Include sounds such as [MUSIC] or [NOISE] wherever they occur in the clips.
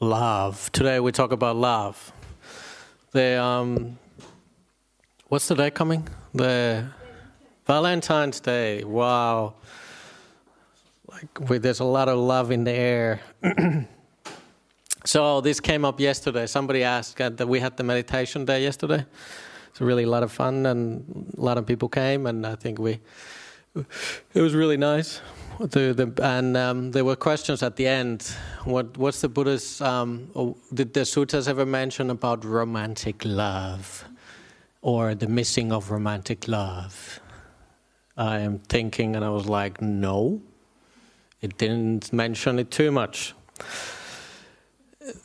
Love. Today we talk about love. The um, what's the day coming? The Valentine's Day. Wow. Like we, there's a lot of love in the air. [CLEARS THROAT] so this came up yesterday. Somebody asked that we had the meditation day yesterday. It's really a lot of fun, and a lot of people came, and I think we it was really nice. The, the, and um, there were questions at the end. What, what's the Buddha's? Um, did the suttas ever mention about romantic love, or the missing of romantic love? I am thinking, and I was like, no, it didn't mention it too much.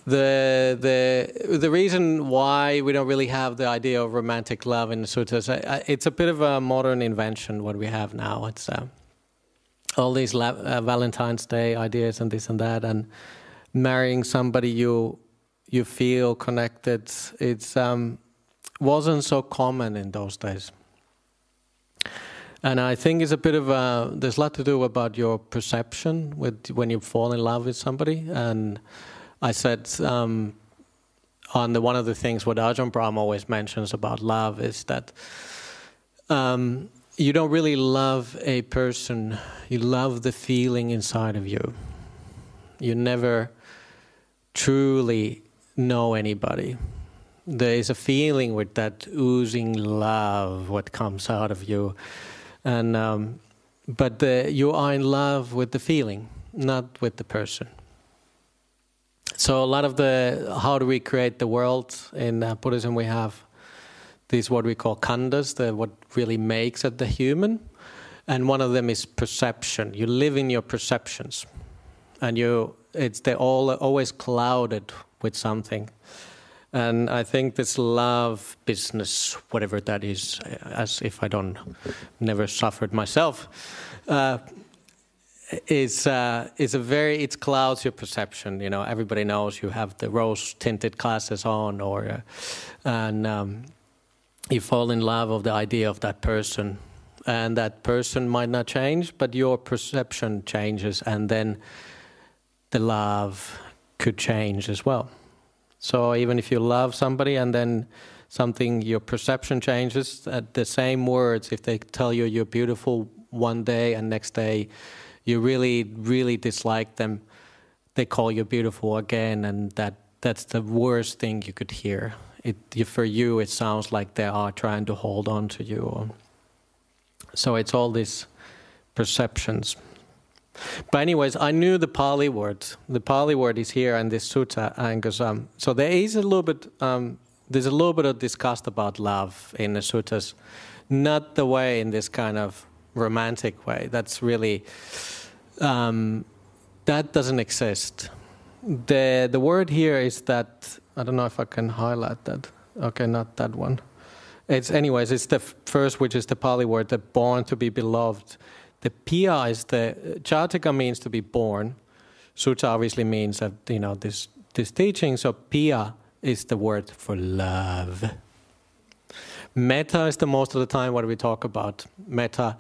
The the the reason why we don't really have the idea of romantic love in the suttas, it's a bit of a modern invention. What we have now, it's. Uh, all these la- uh, Valentine's Day ideas and this and that, and marrying somebody you you feel connected. It's um, wasn't so common in those days, and I think it's a bit of a. There's a lot to do about your perception with when you fall in love with somebody, and I said. Um, on the one of the things what Ajahn Brahm always mentions about love is that um, you don't really love a person, you love the feeling inside of you. You never truly know anybody. There is a feeling with that oozing love, what comes out of you. And, um, but the, you are in love with the feeling, not with the person. So, a lot of the how do we create the world in uh, Buddhism, we have these what we call khandhas, the, what really makes it the human. And one of them is perception. You live in your perceptions, and you it's they're all always clouded with something. And I think this love business, whatever that is, as if I don't never suffered myself, uh, is uh, is a very it clouds your perception. You know, everybody knows you have the rose tinted glasses on, or uh, and um, you fall in love of the idea of that person and that person might not change but your perception changes and then the love could change as well so even if you love somebody and then something your perception changes at the same words if they tell you you're beautiful one day and next day you really really dislike them they call you beautiful again and that that's the worst thing you could hear it, for you, it sounds like they are trying to hold on to you. So it's all these perceptions. But anyways, I knew the Pali word. The Pali word is here in this sutta, Angusam. So there is a little bit, um, there's a little bit of disgust about love in the suttas, not the way in this kind of romantic way. That's really, um, that doesn't exist. The the word here is that I don't know if I can highlight that. Okay, not that one. It's anyways. It's the first, which is the Pali word, the born to be beloved. The pia is the Jataka means to be born. Sutta obviously means that you know this this teaching. So pia is the word for love. Metta is the most of the time what we talk about metta,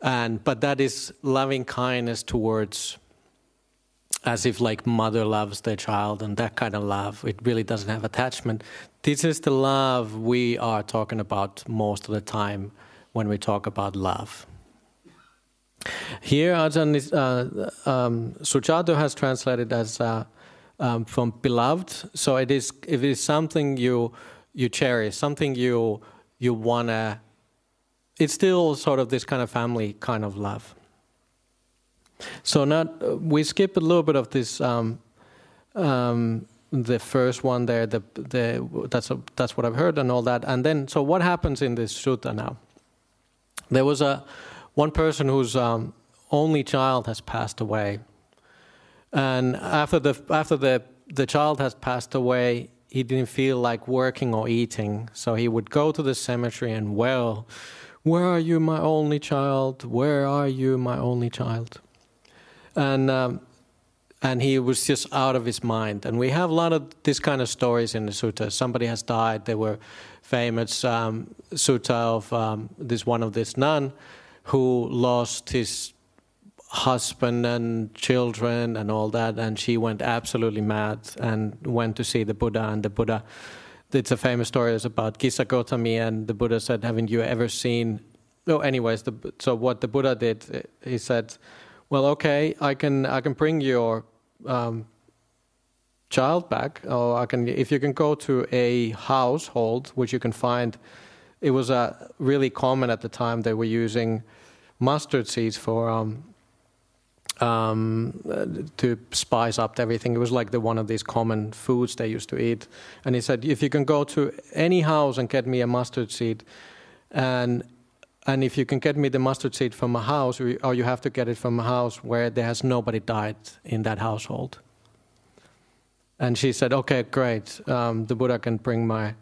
and but that is loving kindness towards as if like mother loves their child and that kind of love. It really doesn't have attachment. This is the love we are talking about most of the time when we talk about love. Here, Ajahn is, uh, um, Sujato has translated as uh, um, from beloved. So it is it is something you you cherish, something you you wanna. It's still sort of this kind of family kind of love. So not we skip a little bit of this. Um, um, the first one there, the, the, that's, a, that's what I've heard and all that. And then, so what happens in this sutta now? There was a one person whose um, only child has passed away, and after the after the the child has passed away, he didn't feel like working or eating, so he would go to the cemetery and wail, "Where are you, my only child? Where are you, my only child?" and um, and he was just out of his mind. And we have a lot of this kind of stories in the sutta. Somebody has died. There were famous um, sutta of um, this one of this nun who lost his husband and children and all that, and she went absolutely mad and went to see the Buddha. And the Buddha, it's a famous story is about Kissa Gotami, and the Buddha said, "Haven't you ever seen?" No, anyways, the, so what the Buddha did, he said, "Well, okay, I can I can bring your um, child back, or I can if you can go to a household which you can find." It was uh, really common at the time. They were using mustard seeds for um, um, to spice up everything. It was like the one of these common foods they used to eat. And he said, if you can go to any house and get me a mustard seed, and and if you can get me the mustard seed from a house, or you have to get it from a house where there has nobody died in that household. And she said, okay, great. Um, the Buddha can bring my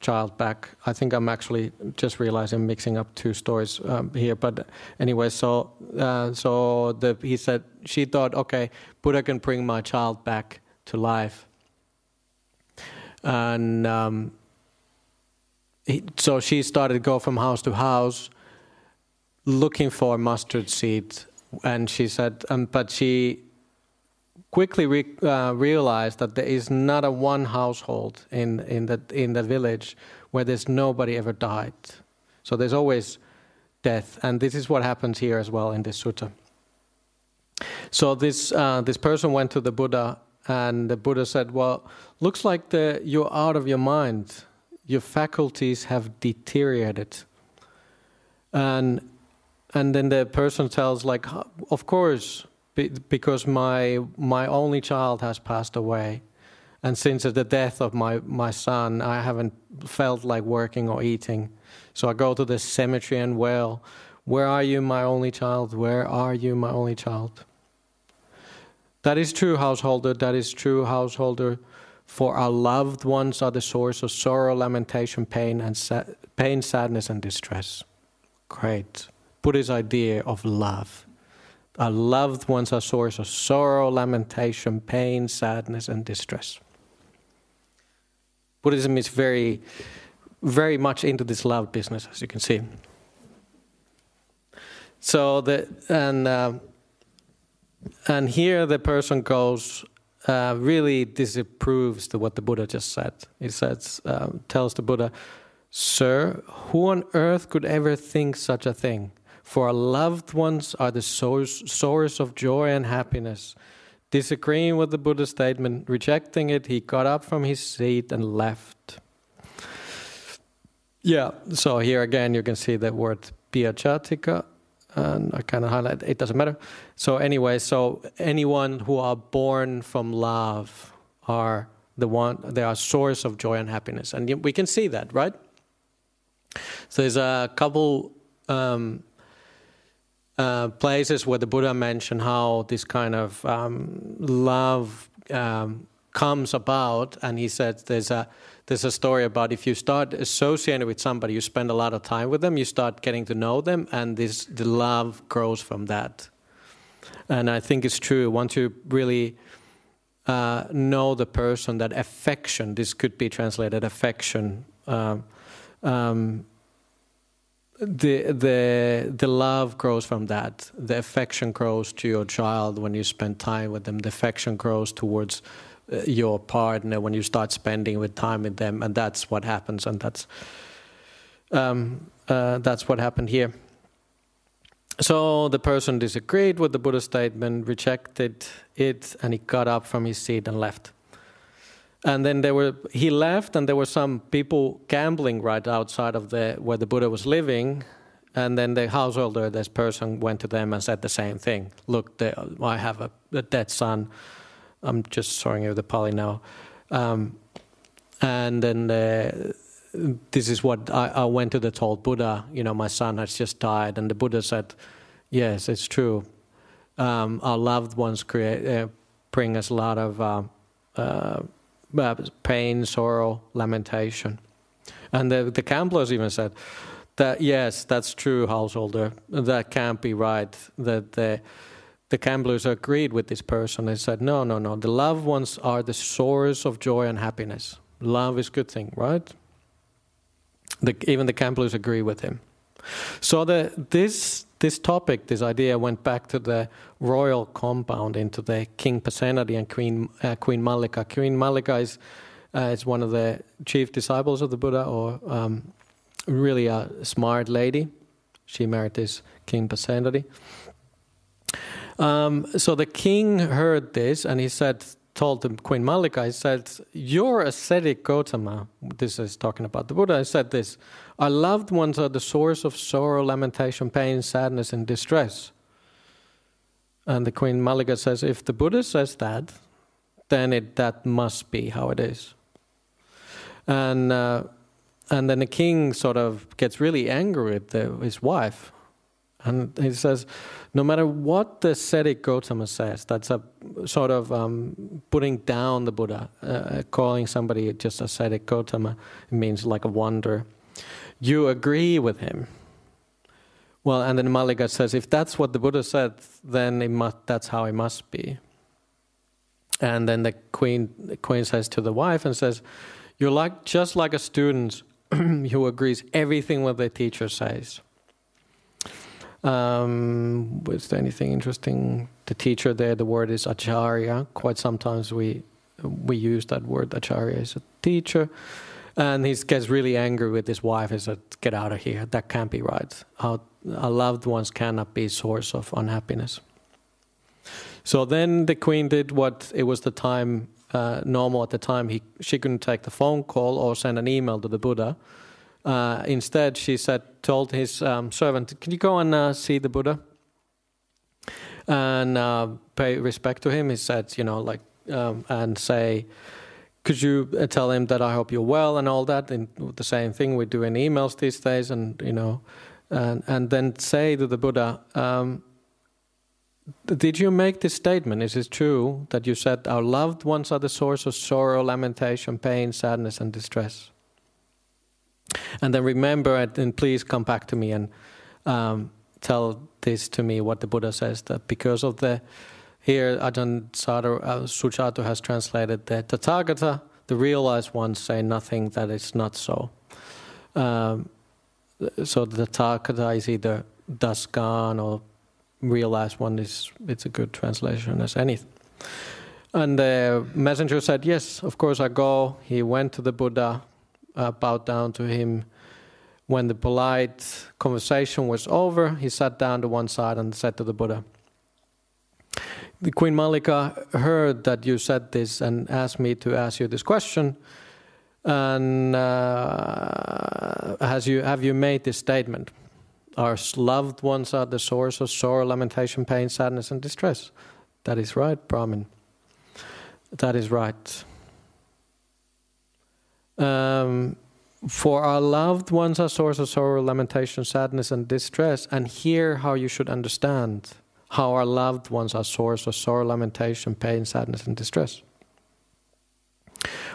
child back. I think I'm actually just realizing mixing up two stories um, here. But anyway, so uh, so the, he said she thought, okay, Buddha can bring my child back to life, and um, he, so she started to go from house to house looking for mustard seed, and she said, um, but she quickly re- uh, realized that there is not a one household in, in, the, in the village where there's nobody ever died. So there's always death. And this is what happens here as well in this sutta. So this, uh, this person went to the Buddha, and the Buddha said, Well, looks like the, you're out of your mind. Your faculties have deteriorated. And, and then the person tells, like, Of course, because my my only child has passed away, and since the death of my my son, I haven't felt like working or eating. So I go to the cemetery and wail, "Where are you, my only child? Where are you, my only child?" That is true, householder. That is true, householder. For our loved ones are the source of sorrow, lamentation, pain, and sa- pain, sadness, and distress. Great. Buddha's idea of love our loved ones are source of sorrow, lamentation, pain, sadness, and distress. Buddhism is very, very much into this love business, as you can see. So the and uh, and here the person goes uh, really disapproves to what the Buddha just said. He says, um, tells the Buddha, "Sir, who on earth could ever think such a thing? For loved ones are the source, source of joy and happiness. Disagreeing with the Buddha's statement, rejecting it, he got up from his seat and left. Yeah, so here again you can see the word piachatika, and I kind of highlight it doesn't matter. So anyway, so anyone who are born from love are the one they are source of joy and happiness, and we can see that, right? So there's a couple um, uh, places where the Buddha mentioned how this kind of um, love um, comes about, and he said there's a there's a story about if you start associating with somebody, you spend a lot of time with them, you start getting to know them, and this the love grows from that. And I think it's true. Once you really uh, know the person, that affection, this could be translated affection. Um, um the the the love grows from that. The affection grows to your child when you spend time with them. The affection grows towards uh, your partner when you start spending with time with them, and that's what happens. And that's um, uh, that's what happened here. So the person disagreed with the Buddha statement, rejected it, and he got up from his seat and left. And then there were he left, and there were some people gambling right outside of the where the Buddha was living. And then the householder, this person, went to them and said the same thing. Look, the, I have a, a, dead son. I'm just showing you the Pali now. Um, and then uh, this is what I, I, went to the told Buddha. You know, my son has just died, and the Buddha said, "Yes, it's true. Um, our loved ones create, uh, bring us a lot of." Uh, uh pain, sorrow, lamentation. And the, the gamblers even said that, yes, that's true, householder. That can't be right. That the, the gamblers agreed with this person. They said, no, no, no. The loved ones are the source of joy and happiness. Love is a good thing, right? The, even the gamblers agree with him. So the, this this topic, this idea, went back to the royal compound into the King Pasenadi and Queen uh, Queen Mallika. Queen Mallika is uh, is one of the chief disciples of the Buddha, or um, really a smart lady. She married this King Pasenadi. Um, so the king heard this, and he said, told the Queen Mallika, he said, "Your ascetic Gotama." This is talking about the Buddha. He said this: "Our loved ones are the source of sorrow, lamentation, pain, sadness, and distress." And the Queen Mallika says, "If the Buddha says that, then it that must be how it is." And uh, and then the king sort of gets really angry with the, his wife and he says, no matter what the ascetic Gotama says, that's a sort of um, putting down the Buddha, uh, calling somebody just ascetic Gotama it means like a wonder. You agree with him. Well, and then Mallika says, if that's what the Buddha said, then must, that's how it must be. And then the queen, the queen says to the wife and says, you're like just like a student [CLEARS THROAT] who agrees everything what the teacher says. Um, was there anything interesting? The teacher there, the word is acharya. Quite sometimes we we use that word acharya as a teacher. And he gets really angry with his wife. He said, "Get out of here! That can't be right. Our, loved ones cannot be source of unhappiness." So then the queen did what it was the time uh, normal at the time. He she couldn't take the phone call or send an email to the Buddha. Uh, instead, she said, told his um, servant, "Can you go and uh, see the Buddha and uh, pay respect to him?" He said, "You know, like um, and say." Could you uh, tell him that I hope you're well and all that? And the same thing we do in emails these days, and you know, and and then say to the Buddha, um, did you make this statement? Is it true that you said our loved ones are the source of sorrow, lamentation, pain, sadness, and distress? And then remember it, and please come back to me and um, tell this to me what the Buddha says that because of the here Ajahn uh, Sujato has translated that the Tathagata, the realized ones, say nothing that is not so. Um, so the Tathagata is either thus gone or realized one is it's a good translation as anything. And the messenger said, Yes, of course I go. He went to the Buddha, uh, bowed down to him. When the polite conversation was over, he sat down to one side and said to the Buddha, the Queen Mallika heard that you said this and asked me to ask you this question. And uh, has you, have you made this statement? Our loved ones are the source of sorrow, lamentation, pain, sadness, and distress. That is right, Brahmin. That is right. Um, for our loved ones are source of sorrow, lamentation, sadness, and distress. And here, how you should understand how our loved ones are source of sorrow, lamentation, pain, sadness, and distress.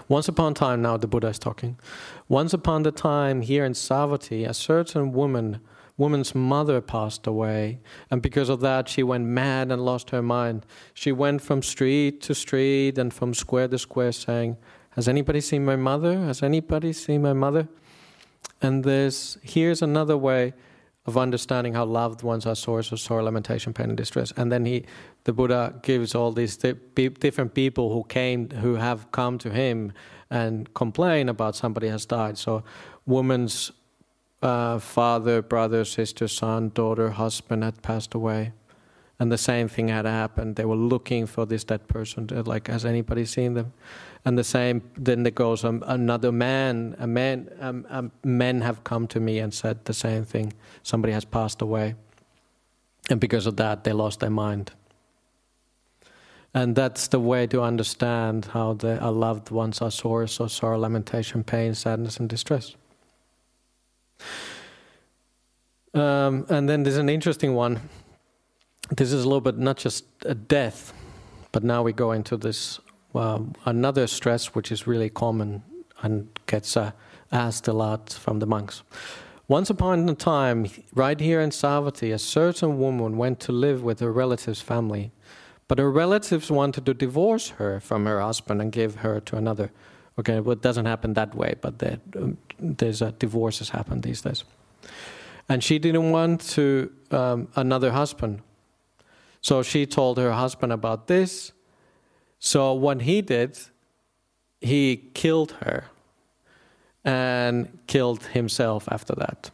Once upon a time, now the Buddha is talking. Once upon a time, here in Savatthi, a certain woman, woman's mother passed away, and because of that, she went mad and lost her mind. She went from street to street and from square to square, saying, has anybody seen my mother? Has anybody seen my mother? And there's here's another way of understanding how loved ones are source of sorrow, lamentation, pain, and distress. And then he, the Buddha, gives all these different people who came, who have come to him and complain about somebody has died. So, woman's uh, father, brother, sister, son, daughter, husband had passed away, and the same thing had happened. They were looking for this dead person. Like, has anybody seen them? And the same then there goes um, another man a man um, um, men have come to me and said the same thing. Somebody has passed away. And because of that they lost their mind. And that's the way to understand how the our loved ones are source of sorrow lamentation pain sadness and distress. Um, and then there's an interesting one. This is a little bit not just a death but now we go into this well, another stress which is really common and gets uh, asked a lot from the monks. Once upon a time, right here in Savatthi, a certain woman went to live with her relative's family. But her relatives wanted to divorce her from her husband and give her to another. Okay, well, it doesn't happen that way, but um, there's divorces happen these days. and she didn't want to um, another husband. So she told her husband about this. So what he did, he killed her and killed himself after that.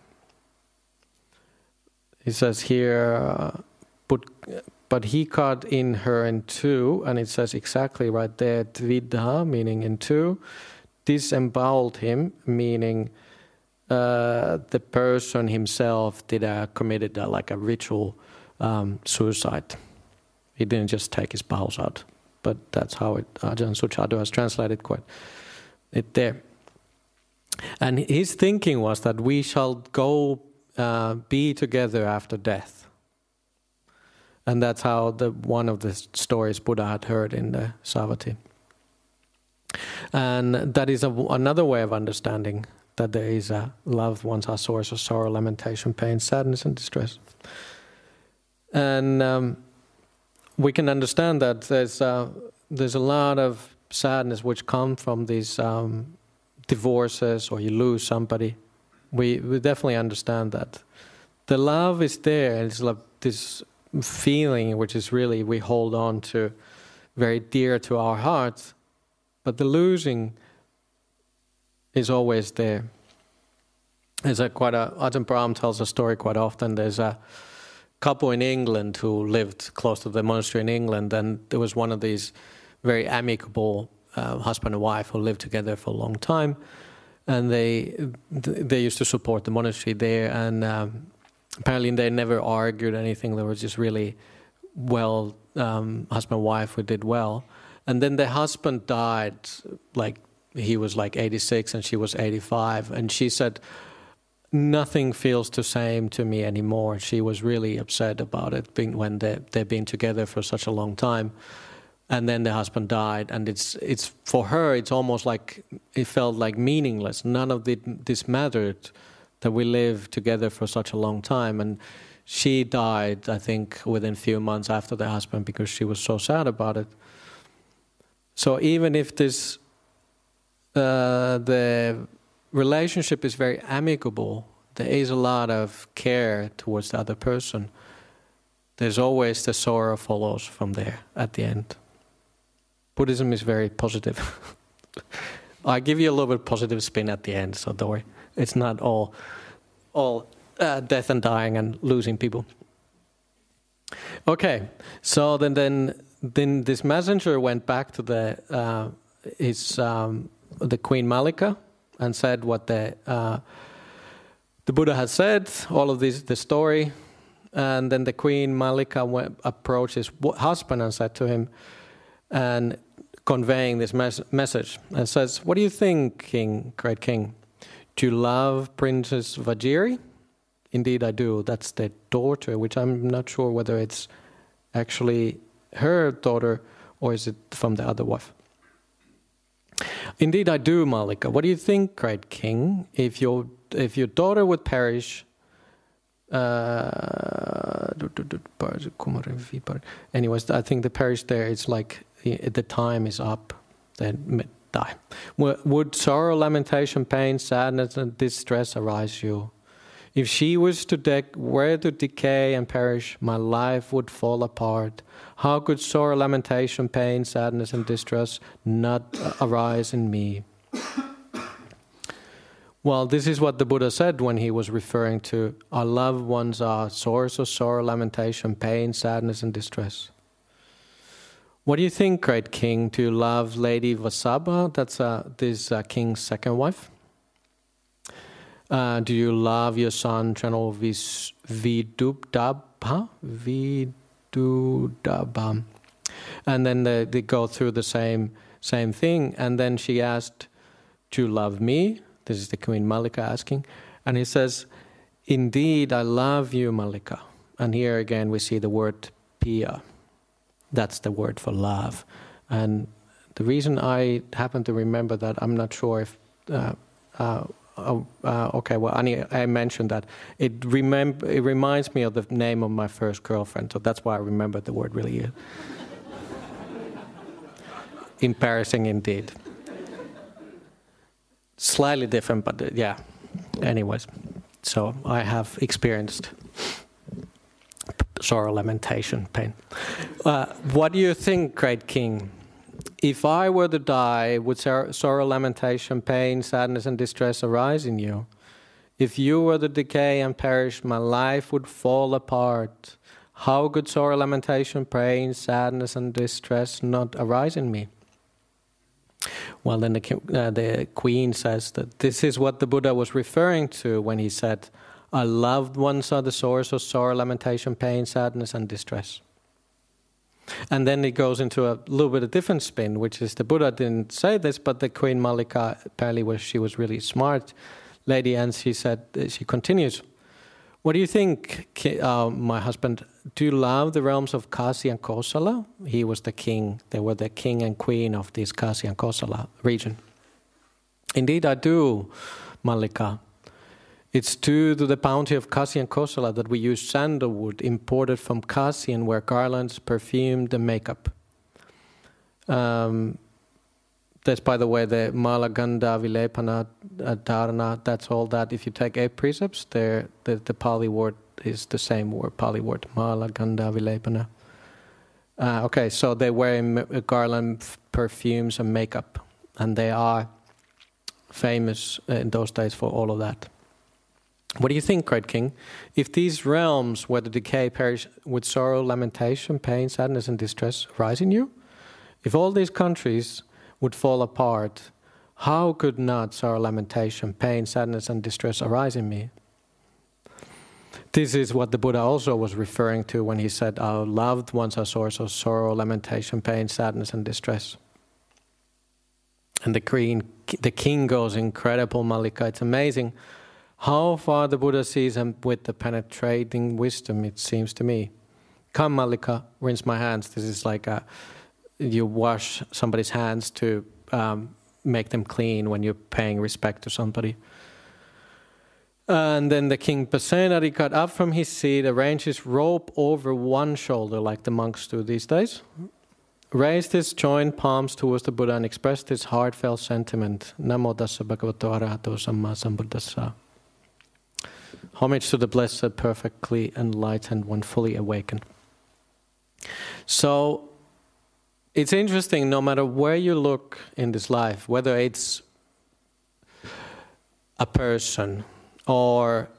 He says here, uh, but, but he cut in her in two, and it says exactly right there, dvidha, meaning in two, disemboweled him, meaning uh, the person himself did a, committed a, like a ritual um, suicide. He didn't just take his bowels out, but that's how it, Ajahn Sujato has translated quite it there. And his thinking was that we shall go uh, be together after death. And that's how the one of the stories Buddha had heard in the Savatthi. And that is a, another way of understanding that there is a loved ones are source of sorrow, lamentation, pain, sadness, and distress. And um, we can understand that there's uh, there's a lot of sadness which come from these um, divorces or you lose somebody. We we definitely understand that. The love is there. It's like this feeling which is really we hold on to, very dear to our hearts. But the losing is always there. There's a quite a Ajahn Brahm tells a story quite often. There's a couple in England who lived close to the monastery in England, and there was one of these very amicable uh, husband and wife who lived together for a long time, and they they used to support the monastery there, and um, apparently they never argued anything. They were just really well um, husband and wife who did well, and then the husband died like he was like 86 and she was 85, and she said nothing feels the same to me anymore. She was really upset about it being, when they, they've been together for such a long time. And then the husband died, and it's it's for her. It's almost like it felt like meaningless. None of the, this mattered that we lived together for such a long time. And she died, I think, within a few months after the husband because she was so sad about it. So even if this uh, the relationship is very amicable, there is a lot of care towards the other person. There's always the sorrow follows from there at the end. Buddhism is very positive. [LAUGHS] I give you a little bit positive spin at the end, so don't worry. It's not all, all uh, death and dying and losing people. Okay, so then then then this messenger went back to the uh, his um, the Queen Mallika and said what the uh, the Buddha has said, all of this, the story, and then the Queen Mallika went, approached his husband and said to him, and conveying this mes- message, and says, "What do you think, King, great King? Do you love Princess Vajiri?" Indeed, I do. That's the daughter, which I'm not sure whether it's actually her daughter or is it from the other wife. Indeed, I do, Mallika. What do you think, great king? If your if your daughter would perish, uh, anyways, I think the perish there. It's like the time is up, then die. Would sorrow, lamentation, pain, sadness, and distress arise you? If she was to were to decay and perish, my life would fall apart. How could sorrow, lamentation, pain, sadness, and distress not arise in me? Well, this is what the Buddha said when he was referring to our loved ones are source of sorrow, lamentation, pain, sadness, and distress. What do you think, great king? Do you love Lady Vasabha? That's uh, this uh, king's second wife. Uh, do you love your son, General Vidudabha? Vid Dudabam. And then they, they go through the same same thing. And then she asked, Do you love me? This is the Queen Mallika asking. And he says, Indeed, I love you, Mallika." And here again we see the word pia. That's the word for love. And the reason I happen to remember that, I'm not sure if uh, uh, Oh, uh, okay, well, Annie, I mentioned that. It, remem- it reminds me of the name of my first girlfriend, so that's why I remember the word really. Embarrassing indeed. Slightly different, but uh, yeah. Anyways. So I have experienced sorrow, lamentation, pain. Uh, what do you think, great king? If I were to die, would sorrow, lamentation, pain, sadness, and distress arise in you? If you were to decay and perish, my life would fall apart. How could sorrow, lamentation, pain, sadness, and distress not arise in me? Well, then the, uh, the queen says that this is what the Buddha was referring to when he said, Our loved ones are the source of sorrow, lamentation, pain, sadness, and distress. And then it goes into a little bit of a different spin, which is the Buddha didn't say this, but the Queen Mallika apparently was she was really smart lady, and she said she continues. What do you think, uh, my husband? Do you love the realms of Kasi and Kosala? He was the king. They were the king and queen of this Kasi and Kosala region. Indeed, I do, Mallika. It's due to the bounty of Kasi and Kosala that we use sandalwood imported from Kasi and wear garlands, perfume, and makeup. Um, that's, by the way, the Mala Gandha Vilepana uh, Dharana. That's all that. If you take eight precepts, the, the Pali word is the same word, Pali word, Mala Gandha Vilepana. Uh, okay, so they wear garland, perfumes, and makeup, and they are famous in those days for all of that. What do you think, great king? If these realms where the decay perish with sorrow, lamentation, pain, sadness, and distress rise in you, if all these countries would fall apart, how could not sorrow, lamentation, pain, sadness, and distress arise in me? This is what the Buddha also was referring to when he said, Our loved ones are source of sorrow, lamentation, pain, sadness, and distress. And the, the king goes incredible, Mallika. It's amazing how far the Buddha sees him with the penetrating wisdom, it seems to me. Come, Mallika, rinse my hands. This is like a, you wash somebody's hands to um, make them clean when you're paying respect to somebody. And then the king Pasenadi got up from his seat, arranged his robe over one shoulder, like the monks do these days, raised his joined palms towards the Buddha, and expressed his heartfelt sentiment Namo Tassa Bhagavato Arahato. Homage to the Blessed, perfectly enlightened one, fully awakened. So it's interesting, no matter where you look in this life, whether it's a person or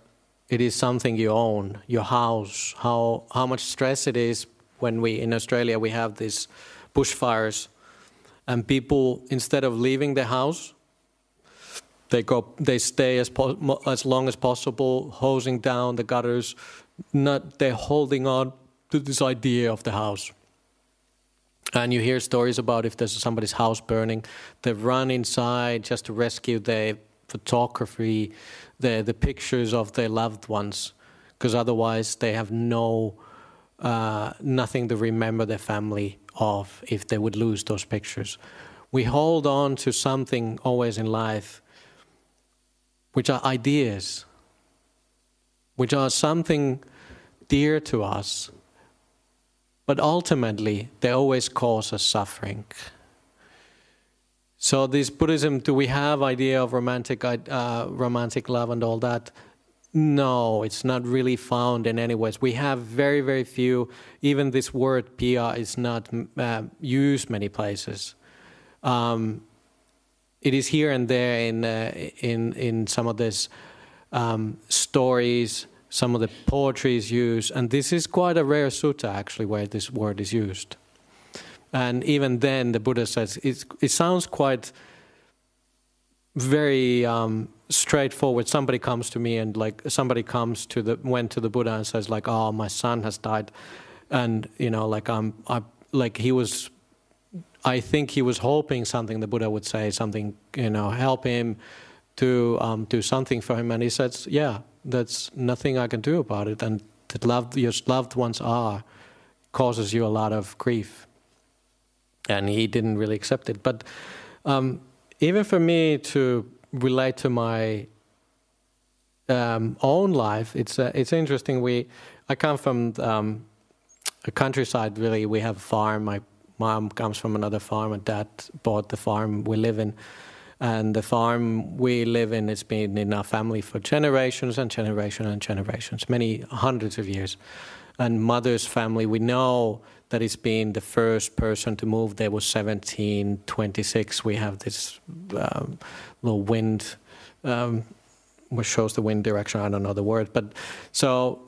it is something you own, your house, how, how much stress it is when we, in Australia, we have these bushfires and people, instead of leaving the house, they go, they stay as as long as possible, hosing down the gutters. Not they're holding on to this idea of the house. And you hear stories about if there's somebody's house burning, they run inside just to rescue their photography, the the pictures of their loved ones, because otherwise they have no uh, nothing to remember their family of if they would lose those pictures. We hold on to something always in life which are ideas, which are something dear to us, but ultimately they always cause us suffering. So, this Buddhism, do we have idea of romantic, uh, romantic love and all that? No, it's not really found in any ways. We have very, very few. Even this word "pia" is not uh, used many places. Um, it is here and there in uh, in in some of these um, stories, some of the poetry is used, and this is quite a rare sutta actually where this word is used. And even then, the Buddha says it, it sounds quite very um, straightforward. Somebody comes to me and like somebody comes to the went to the Buddha and says like, "Oh, my son has died," and you know, like I'm, I like he was I think he was hoping something the Buddha would say, something, you know, help him to um, do something for him. And he says, Yeah, that's nothing I can do about it. And that loved, your loved ones are causes you a lot of grief. And he didn't really accept it. But um, even for me to relate to my um, own life, it's, uh, it's interesting. We, I come from um, a countryside, really. We have a farm. My mom comes from another farm, and dad bought the farm we live in. And the farm we live in has been in our family for generations and generations and generations, many hundreds of years. And mother's family, we know that it's been the first person to move there was 1726. We have this um, little wind, um, which shows the wind direction. I don't know the word, but so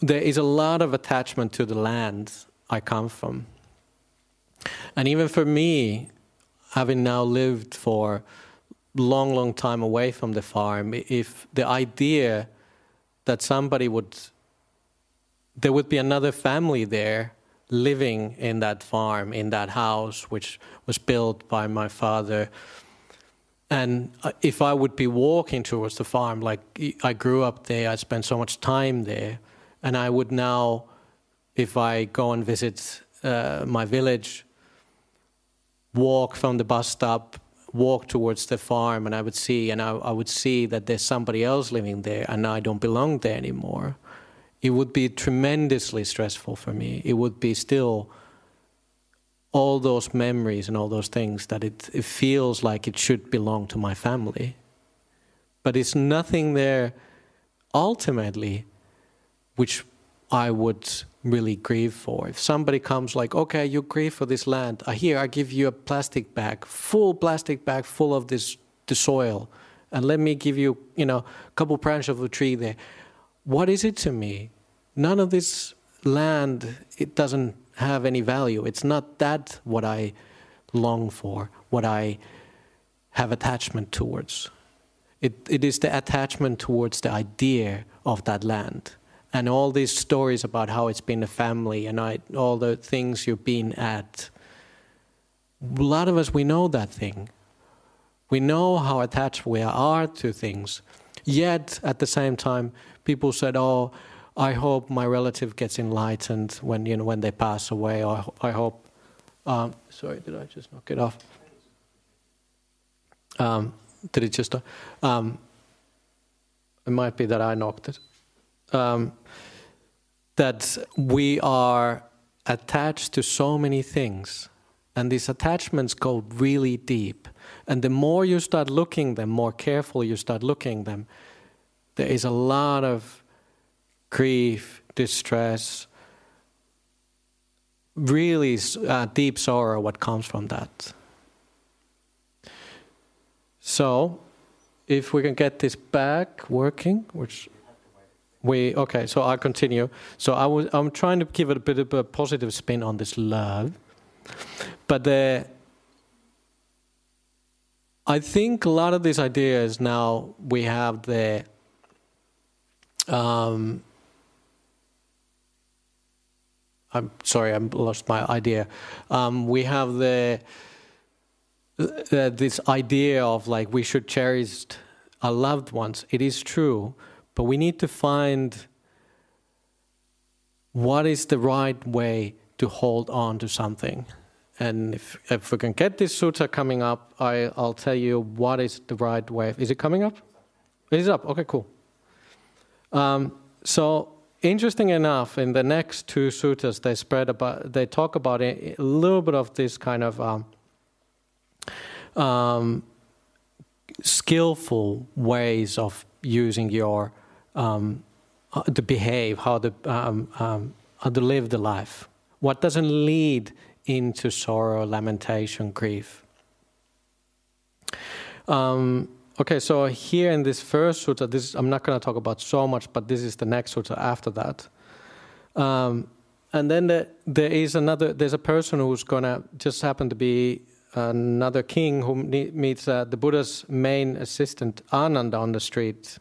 there is a lot of attachment to the land I come from. And even for me, having now lived for long, long time away from the farm, if the idea that somebody would, there would be another family there living in that farm, in that house, which was built by my father. And uh, if I would be walking towards the farm, like I grew up there, I spent so much time there, and I would now, if I go and visit uh, my village, walk from the bus stop, walk towards the farm, and I would see, and I, I would see that there's somebody else living there, and I don't belong there anymore. It would be tremendously stressful for me. It would be still all those memories and all those things that it, it feels like it should belong to my family. But it's nothing there ultimately which I would really grieve for. If somebody comes like, okay, you grieve for this land, uh, here I give you a plastic bag, full plastic bag full of this the soil, and let me give you, you know, a couple branches of a tree there. What is it to me? None of this land it doesn't have any value. It's not that what I long for, what I have attachment towards. It, it is the attachment towards the idea of that land and all these stories about how it's been a family and I, all the things you've been at. A lot of us, we know that thing. We know how attached we are to things. Yet, at the same time, people said, "Oh, I hope my relative gets enlightened when you know when they pass away." Or I hope. Um, sorry, did I just knock it off? Um, did it just? Um, it might be that I knocked it um, that we are attached to so many things, and these attachments go really deep. And the more you start looking them, more careful you start looking them, there is a lot of grief, distress, really uh, deep sorrow what comes from that. So, if we can get this back working, which we okay. So I'll continue. So I was I'm trying to give it a bit of a positive spin on this love, but the. I think a lot of these ideas now we have the. Um, I'm sorry, I lost my idea. Um, we have the uh, this idea of like we should cherish our loved ones. It is true, but we need to find what is the right way to hold on to something. And if, if we can get this sutta coming up, I, I'll tell you what is the right way. Is it coming up? It is up. Okay, cool. Um, so interesting enough, in the next two suttas, they spread about, they talk about a, little bit of this kind of um, um, skillful ways of using your um, to behave, how to, um, um, how to live the life. What doesn't lead into sorrow, lamentation, grief. Um, okay, so here in this first sutta, this I'm not going to talk about so much, but this is the next sutta after that. Um, and then the, there is another. There's a person who's going to just happen to be another king who meets uh, the Buddha's main assistant Ananda on the street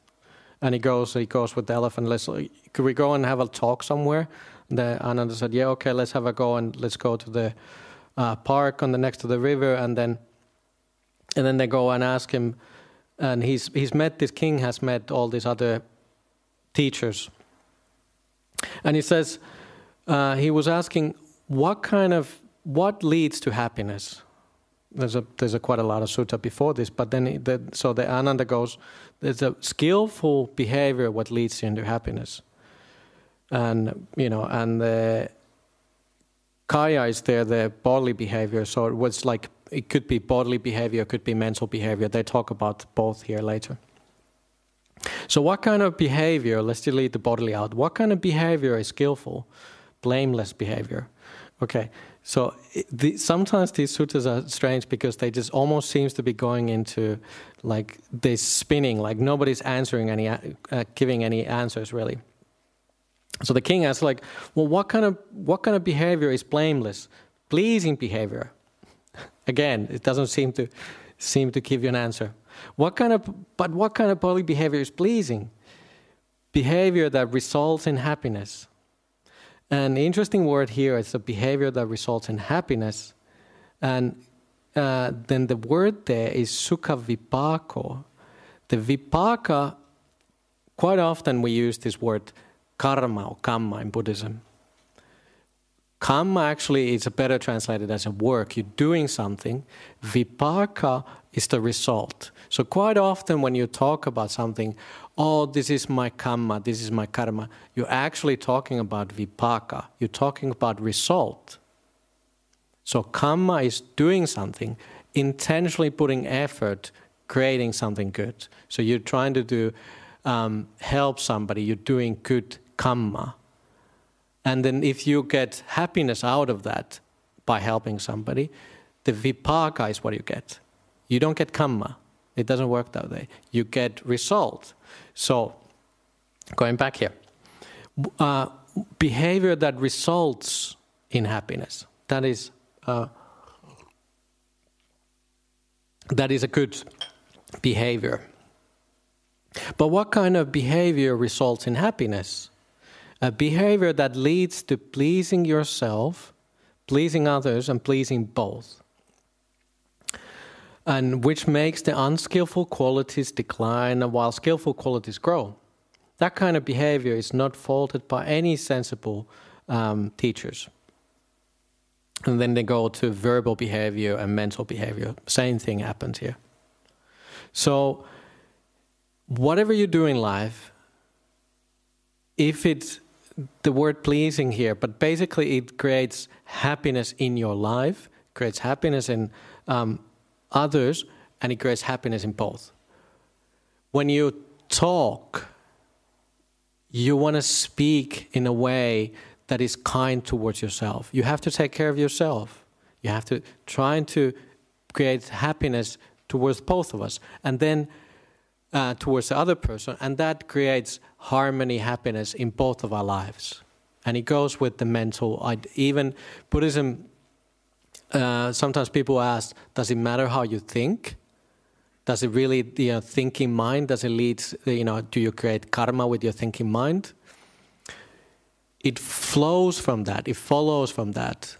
and he goes, he goes with the elephant. Let's, could we go and have a talk somewhere? The Ananda said, yeah, okay, let's have a go and let's go to the uh, park on the next to the river, and then, and then they go and ask him, and he's he's met this king has met all these other teachers, and he says uh, he was asking what kind of what leads to happiness there's a there's a quite a lot of sutta before this, but then the, so the Ananda goes, there's a skillful behavior what leads into happiness, and you know, and the kaya is there, the bodily behavior. So it was like it could be bodily behavior, it could be mental behavior. They talk about both here later. So, what kind of behavior, let's delete the bodily out, what kind of behavior is skillful, blameless behavior? Okay, so the, sometimes these sutras are strange because they just almost seems to be going into like this spinning, like nobody's answering any, uh, giving any answers really. So the king asks, like, well, what kind of what kind of behavior is blameless, pleasing behavior? [LAUGHS] Again, it doesn't seem to seem to give you an answer. What kind of but what kind of bodily behavior is pleasing? Behavior that results in happiness. And the interesting word here is a behavior that results in happiness. And uh, then the word there is sukha vipako. The vipaka, quite often we use this word karma or kamma in Buddhism. Karma actually is better translated as a work. You're doing something. Vipaka is the result. So quite often when you talk about something, oh, this is my karma, this is my karma, you're actually talking about vipaka. You're talking about result. So karma is doing something, intentionally putting effort, creating something good. So you're trying to do um, help somebody. You're doing good kamma. And then if you get happiness out of that by helping somebody, the vipaka is what you get. You don't get kamma. It doesn't work that way. You get result. So, going back here, uh, behavior that results in happiness. That is uh, that is a good behavior. But what kind of behavior results in happiness? A behavior that leads to pleasing yourself, pleasing others, and pleasing both, and which makes the unskillful qualities decline while skillful qualities grow. That kind of behavior is not faulted by any sensible um, teachers. And then they go to verbal behavior and mental behavior. Same thing happens here. So, whatever you do in life, if it's the word pleasing here, but basically it creates happiness in your life, creates happiness in um, others, and it creates happiness in both. When you talk, you want to speak in a way that is kind towards yourself. You have to take care of yourself. You have to try to create happiness towards both of us, and then uh, towards the other person, and that creates harmony, happiness in both of our lives. And it goes with the mental. Even Buddhism. Uh, sometimes people ask, "Does it matter how you think? Does it really, you know, thinking mind? Does it lead? You know, do you create karma with your thinking mind?" It flows from that. It follows from that.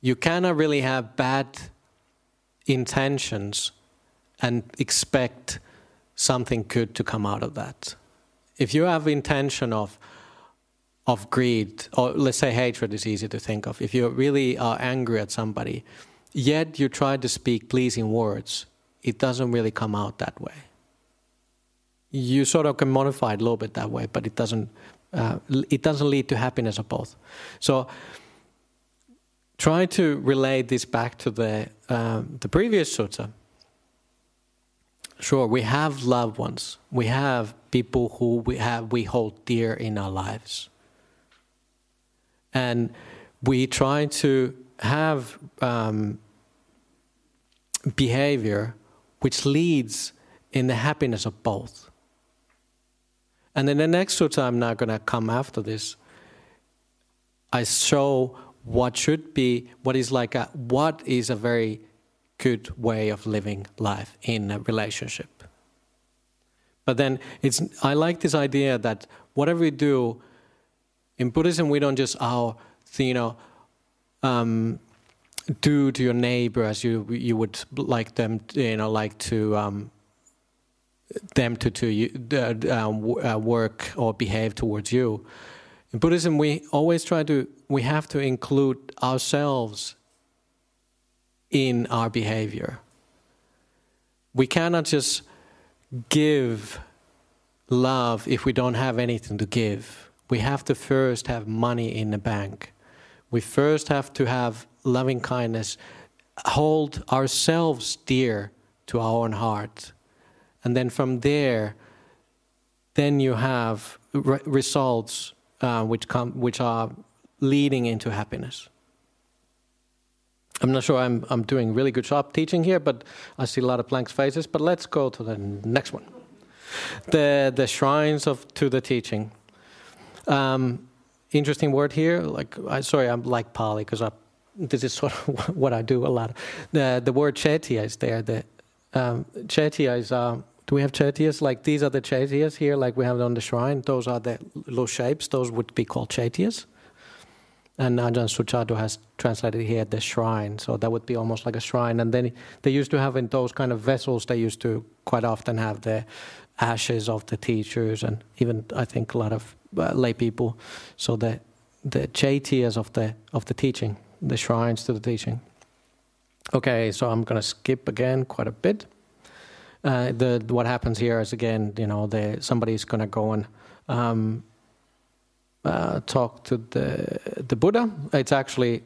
You cannot really have bad intentions and expect something good to come out of that if you have intention of of greed, or let's say hatred is easy to think of, if you really are angry at somebody, yet you try to speak pleasing words, it doesn't really come out that way. You sort of can modify it a little bit that way, but it doesn't. Uh, it doesn't lead to happiness of both. So try to relate this back to the uh, the previous sutta Sure, we have loved ones. We have people who we have we hold dear in our lives, and we try to have um, behavior which leads in the happiness of both. And in the next sutta, I'm not going to come after this. I show what should be, what is like a, what is a very good way of living life in a relationship. But then it's I like this idea that whatever we do in Buddhism, we don't just oh you know um, do to your neighbor as you you would like them you know like to um, them to to uh, uh, work or behave towards you. In Buddhism, we always try to we have to include ourselves in our behavior. We cannot just give love if we don't have anything to give. We have to first have money in the bank. We first have to have loving kindness hold ourselves dear to our own heart. And then from there, then you have re- results uh, which, come, which are leading into happiness. I'm not sure I'm, I'm doing really good job teaching here, but I see a lot of blank faces. But let's go to the next one. The, the shrines of to the teaching. Um, interesting word here. Like, I, sorry, I'm like Pali because this is [LAUGHS] sort of what I do a lot. The the word chaitya is there. The um, chaitya is. Uh, do we have chaityas? Like these are the chaityas here, like we have on the shrine. Those are the little shapes. Those would be called chaityas. And Ajahn Sujato has translated here the shrine, so that would be almost like a shrine. And then they used to have in those kind of vessels, they used to quite often have the ashes of the teachers and even I think a lot of uh, lay people. So the the chaityas of the of the teaching, the shrines to the teaching. Okay, so I'm gonna skip again quite a bit. Uh, the what happens here is again, you know, the somebody's gonna go and um, uh, talk to the the Buddha. It's actually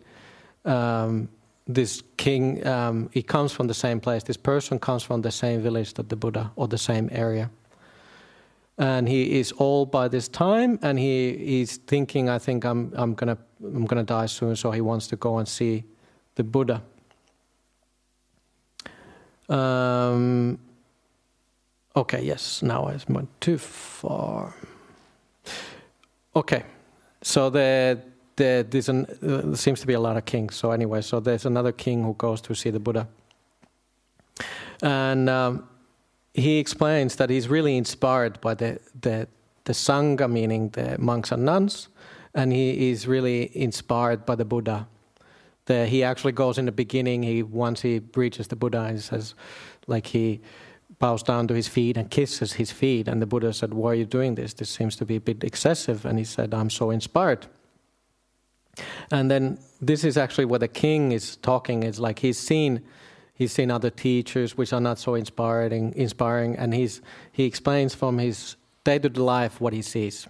um, this king. Um, he comes from the same place. This person comes from the same village that the Buddha or the same area. And he is old by this time, and he he's thinking, I think I'm I'm gonna I'm gonna die soon, so he wants to go and see the Buddha. Um, okay, yes, now I went too far. Okay, so the, the uh, there seems to be a lot of kings. So anyway, so there's another king who goes to see the Buddha, and um, he explains that he's really inspired by the the the sangha, meaning the monks and nuns, and he is really inspired by the Buddha. The, he actually goes in the beginning. He once he reaches the Buddha, he says, like he bows down to his feet and kisses his feet. And the Buddha said, Why are you doing this? This seems to be a bit excessive. And he said, I'm so inspired. And then this is actually what the king is talking. It's like he's seen he's seen other teachers which are not so inspiring inspiring and he's he explains from his day-to-day life what he sees.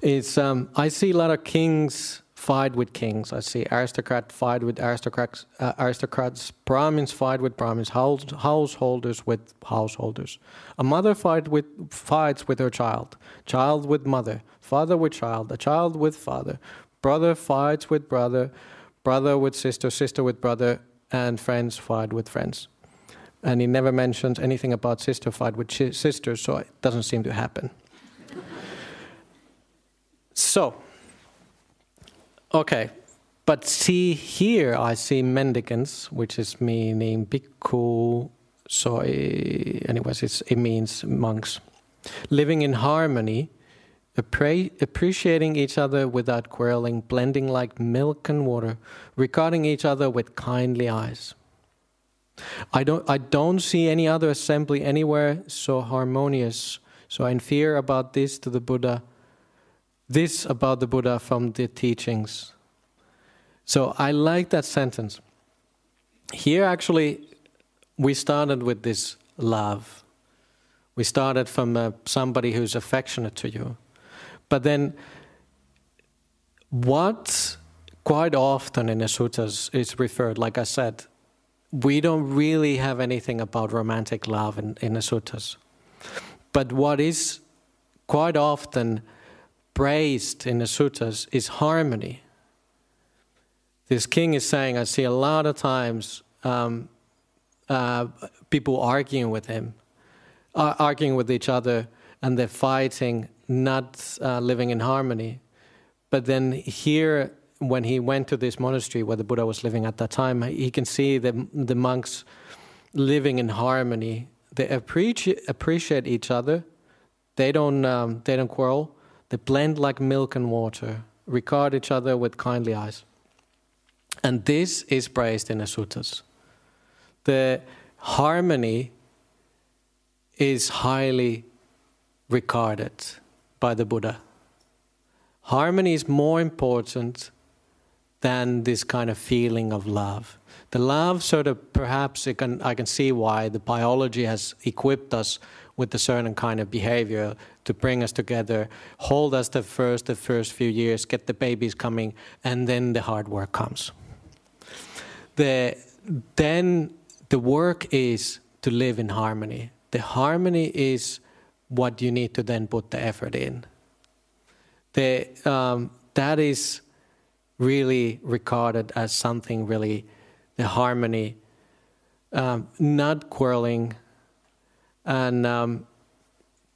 It's um, I see a lot of kings fight with kings. I see aristocrats fight with aristocrats, uh, aristocrats, Brahmins fight with Brahmins, house, householders with householders. A mother fight with, fights with her child, child with mother, father with child, a child with father, brother fights with brother, brother with sister, sister with brother, and friends fight with friends. And he never mentions anything about sister fight with sisters, so it doesn't seem to happen. so, Okay, but see here, I see mendicants, which is meaning bhikkhu. So, eh, anyways, it means monks living in harmony, appreciating each other without quarreling, blending like milk and water, regarding each other with kindly eyes. I don't, I don't see any other assembly anywhere so harmonious. So I fear about this to the Buddha this about the Buddha from the teachings. So I like that sentence. Here, actually, we started with this love. We started from uh, somebody who's affectionate to you. But then, what quite often in the suttas is referred, like I said, we don't really have anything about romantic love in, in the suttas. But what is quite often praised in the suttas is harmony. This king is saying, I see a lot of times um, uh, people arguing with him, uh, arguing with each other, and they're fighting, not uh, living in harmony. But then here, when he went to this monastery where the Buddha was living at that time, he can see the, the monks living in harmony. They appreciate, appreciate each other. They don't, um, they don't quarrel they blend like milk and water, regard each other with kindly eyes. And this is praised in the suttas. The harmony is highly regarded by the Buddha. Harmony is more important than this kind of feeling of love. The love sort of perhaps can, I can see why the biology has equipped us with a certain kind of behavior to bring us together, hold us the first the first few years, get the babies coming, and then the hard work comes. the then the work is to live in harmony. The harmony is what you need to then put the effort in. The, um, that is really regarded as something really, the harmony, um, not quarreling, and um,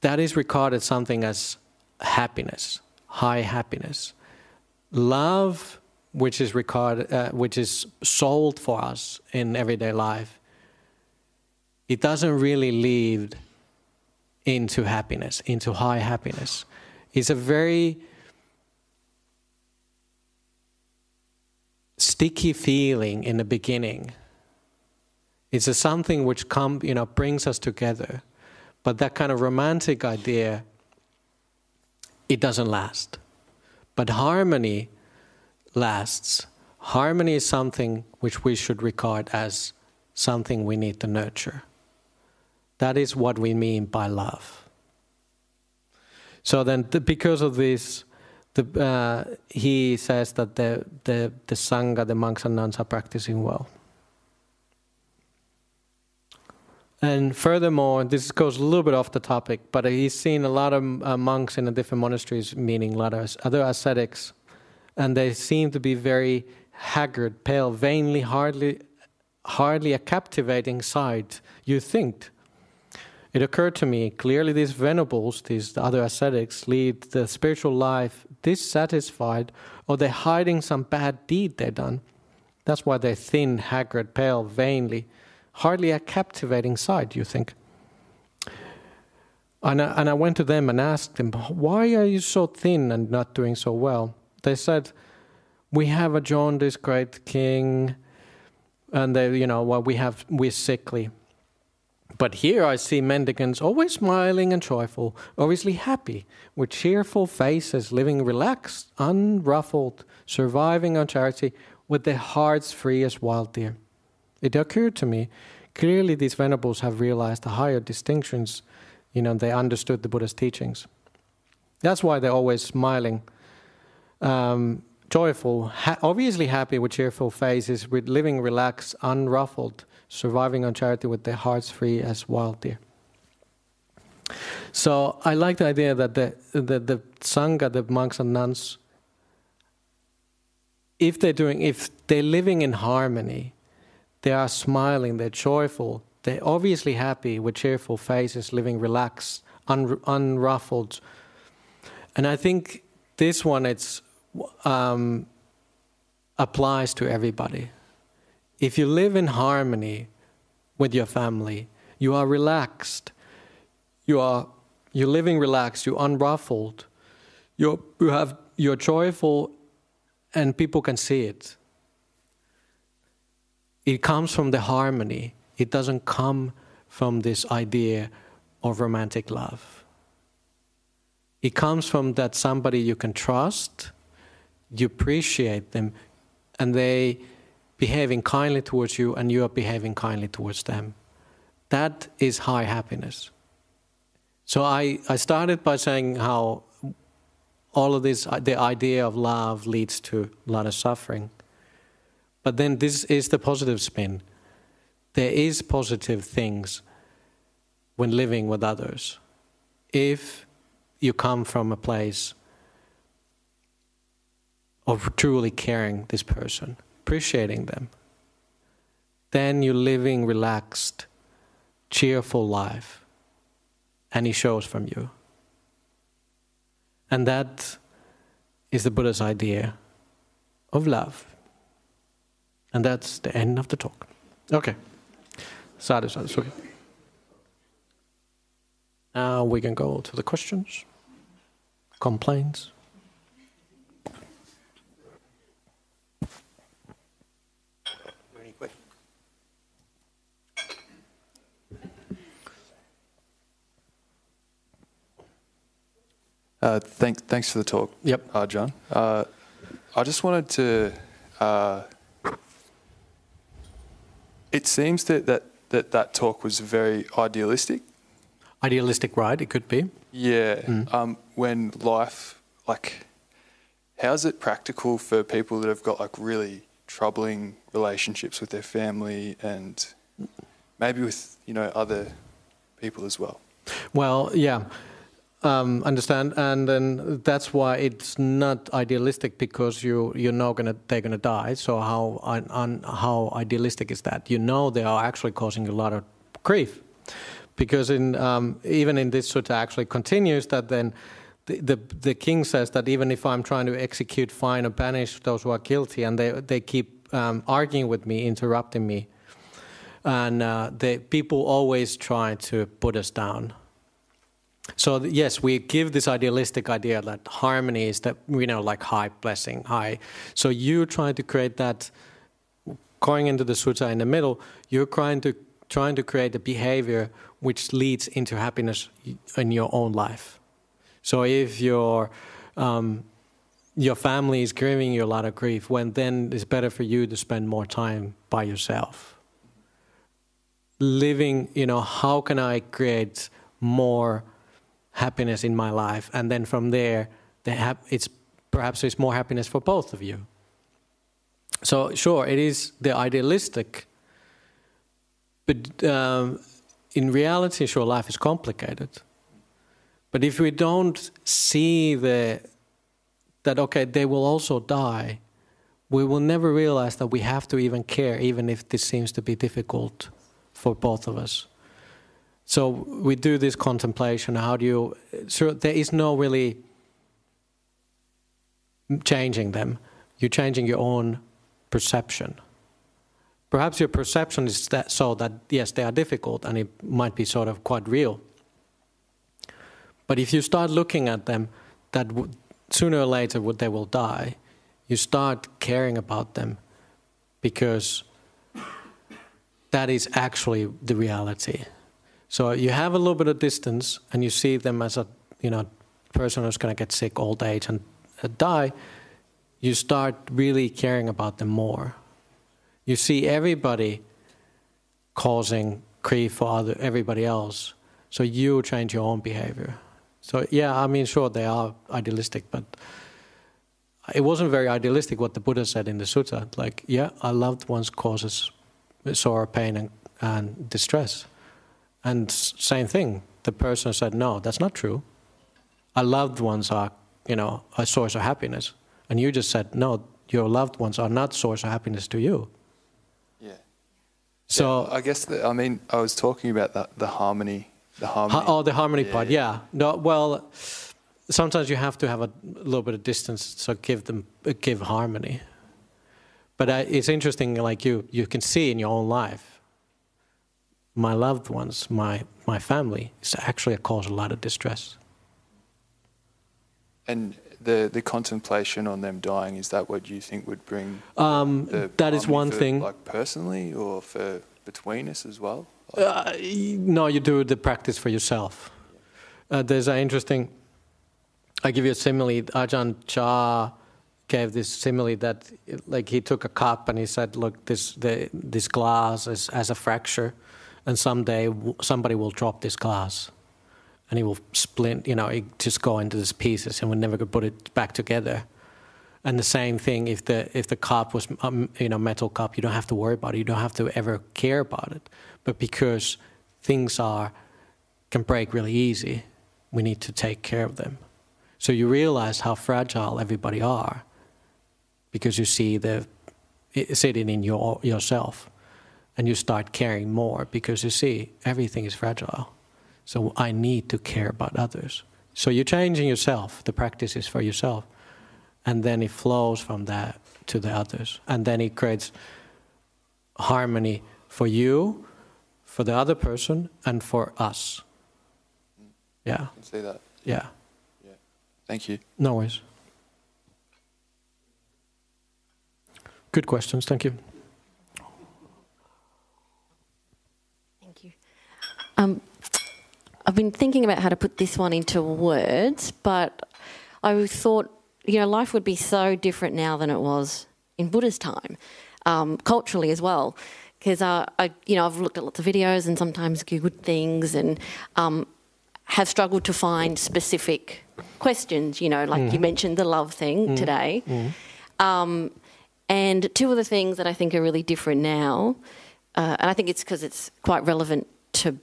that is regarded something as happiness, high happiness. Love, which is regarded, uh, which is sold for us in everyday life, it doesn't really lead into happiness, into high happiness. It's a very sticky feeling in the beginning. It's a something which come, you know, brings us together. But that kind of romantic idea, it doesn't last. But harmony lasts. Harmony is something which we should regard as something we need to nurture. That is what we mean by love. So then, the, because of this, the, uh, he says that the, the, the Sangha, the monks and nuns, are practicing well. And furthermore, this goes a little bit off the topic, but he's seen a lot of uh, monks in the different monasteries, meaning a lot of other ascetics, and they seem to be very haggard, pale, vainly, hardly, hardly a captivating sight. You think it occurred to me clearly these venables, these other ascetics, lead the spiritual life dissatisfied or they're hiding some bad deed they've done. That's why they're thin, haggard, pale, vainly. Hardly a captivating sight, you think. And I, and I went to them and asked them, Why are you so thin and not doing so well? They said, We have a jaundice great king, and they, you know, well, we have, we're sickly. But here I see mendicants always smiling and joyful, obviously happy, with cheerful faces, living relaxed, unruffled, surviving on charity, with their hearts free as wild deer. It occurred to me, clearly these venables have realized the higher distinctions, you know, they understood the Buddha's teachings. That's why they're always smiling, um, joyful, ha- obviously happy with cheerful faces, with living relaxed, unruffled, surviving on charity with their hearts free as wild deer. So I like the idea that the, the, the Sangha, the monks and nuns, if they're doing, if they're living in harmony, they are smiling, they're joyful, they're obviously happy with cheerful faces, living relaxed, un, unruffled. And I think this one it's um, applies to everybody. If you live in harmony with your family, you are relaxed, you are you're living relaxed, you're unruffled, you're, you have you're joyful, and people can see it. It comes from the harmony. It doesn't come from this idea of romantic love. It comes from that somebody you can trust, you appreciate them, and they behaving kindly towards you and you are behaving kindly towards them. That is high happiness. So I, I started by saying how all of this, the idea of love leads to a lot of suffering. But then this is the positive spin. There is positive things when living with others. If you come from a place of truly caring this person appreciating them. Then you're living relaxed, cheerful life, and He shows from you. And that is the Buddha's idea of love. And that's the end of the talk. Okay. Sadhu, sadhu, sorry. Now we can go to the questions, complaints. Uh, thanks, thanks for the talk. Yep. Uh, John. Uh, I just wanted to. It seems that, that that that talk was very idealistic. Idealistic, right? It could be. Yeah. Mm. Um, when life, like, how's it practical for people that have got like really troubling relationships with their family and maybe with you know other people as well. Well, yeah. Um, understand, and then that's why it's not idealistic because you you know gonna they're gonna die. So how on, on how idealistic is that? You know they are actually causing a lot of grief, because in um, even in this sutta actually continues that then the, the, the king says that even if I'm trying to execute, fine, or banish those who are guilty, and they they keep um, arguing with me, interrupting me, and uh, the people always try to put us down so yes, we give this idealistic idea that harmony is that you know like high blessing, high. So you try to create that going into the sutta in the middle. You're trying to trying to create a behavior which leads into happiness in your own life. So if your um, your family is giving you a lot of grief, when then it's better for you to spend more time by yourself. Living, you know, how can I create more happiness in my life, and then from there, the it's perhaps there's more happiness for both of you. So sure, it is the idealistic, but um, in reality, sure, life is complicated. But if we don't see the that okay, they will also die, we will never realize that we have to even care, even if this seems to be difficult for both of us. So we do this contemplation. How do you? So there is no really changing them. You're changing your own perception. Perhaps your perception is that so that yes, they are difficult and it might be sort of quite real. But if you start looking at them, that sooner or later they will die, you start caring about them because that is actually the reality. So you have a little bit of distance, and you see them as a you know person who's going to get sick old age and uh, die. You start really caring about them more. You see everybody causing grief for other everybody else, so you change your own behavior. So yeah, I mean, sure they are idealistic, but it wasn't very idealistic what the Buddha said in the sutta. Like, yeah, our loved ones causes sorrow, pain, and, and distress. And same thing, the person said, no, that's not true. Our loved ones are, you know, a source of happiness. And you just said, no, your loved ones are not source of happiness to you. Yeah. So yeah, I guess the, I mean I was talking about that the harmony, the harmony. Ha- oh, the harmony yeah. part. Yeah. No. Well, sometimes you have to have a little bit of distance so give them give harmony. But it's interesting. Like you, you can see in your own life my loved ones, my, my family, is actually a cause a lot of distress. And the, the contemplation on them dying, is that what you think would bring? Um, that is one for, thing. Like personally or for between us as well? Uh, no, you do the practice for yourself. Uh, there's an interesting, I give you a simile. Ajahn Chah gave this simile that, like, he took a cup and he said, "Look, this the, this glass is, has a fracture, and someday somebody will drop this glass and it will split, you know, it just go into these pieces and we're never could put it back together. And the same thing if the if the cup was um, you know metal cup, you don't have to worry about it. You don't have to ever care about it. But because things are can break really easy, we need to take care of them. So you realize how fragile everybody are because you see the sitting in your yourself and you start caring more because you see everything is fragile. So I need to care about others. So you're changing yourself, the practice is for yourself. And then it flows from that to the others. And then it creates harmony for you, for the other person, and for us. Mm. Yeah. I can see that. Yeah. Yeah. Thank you. No worries. Good questions. Thank you. Um, I've been thinking about how to put this one into words, but I thought, you know, life would be so different now than it was in Buddha's time, um, culturally as well. Because uh, I, you know, I've looked at lots of videos and sometimes googled things and um, have struggled to find specific questions. You know, like mm. you mentioned the love thing mm. today. Mm. Um, And two of the things that I think are really different now, uh, and I think it's because it's quite relevant to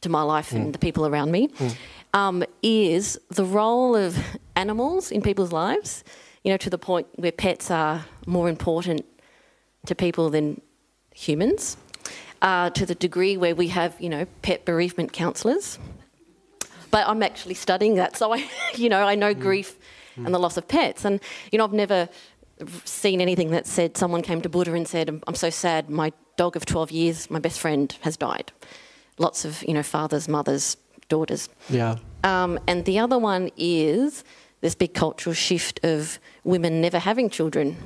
to my life and the people around me, um, is the role of animals in people's lives. You know, to the point where pets are more important to people than humans. Uh, to the degree where we have, you know, pet bereavement counsellors. But I'm actually studying that, so I, [LAUGHS] you know, I know grief and the loss of pets, and you know, I've never seen anything that said someone came to Buddha and said, "I'm, I'm so sad, my dog of 12 years, my best friend, has died." Lots of, you know, fathers, mothers, daughters. Yeah. Um, and the other one is this big cultural shift of women never having children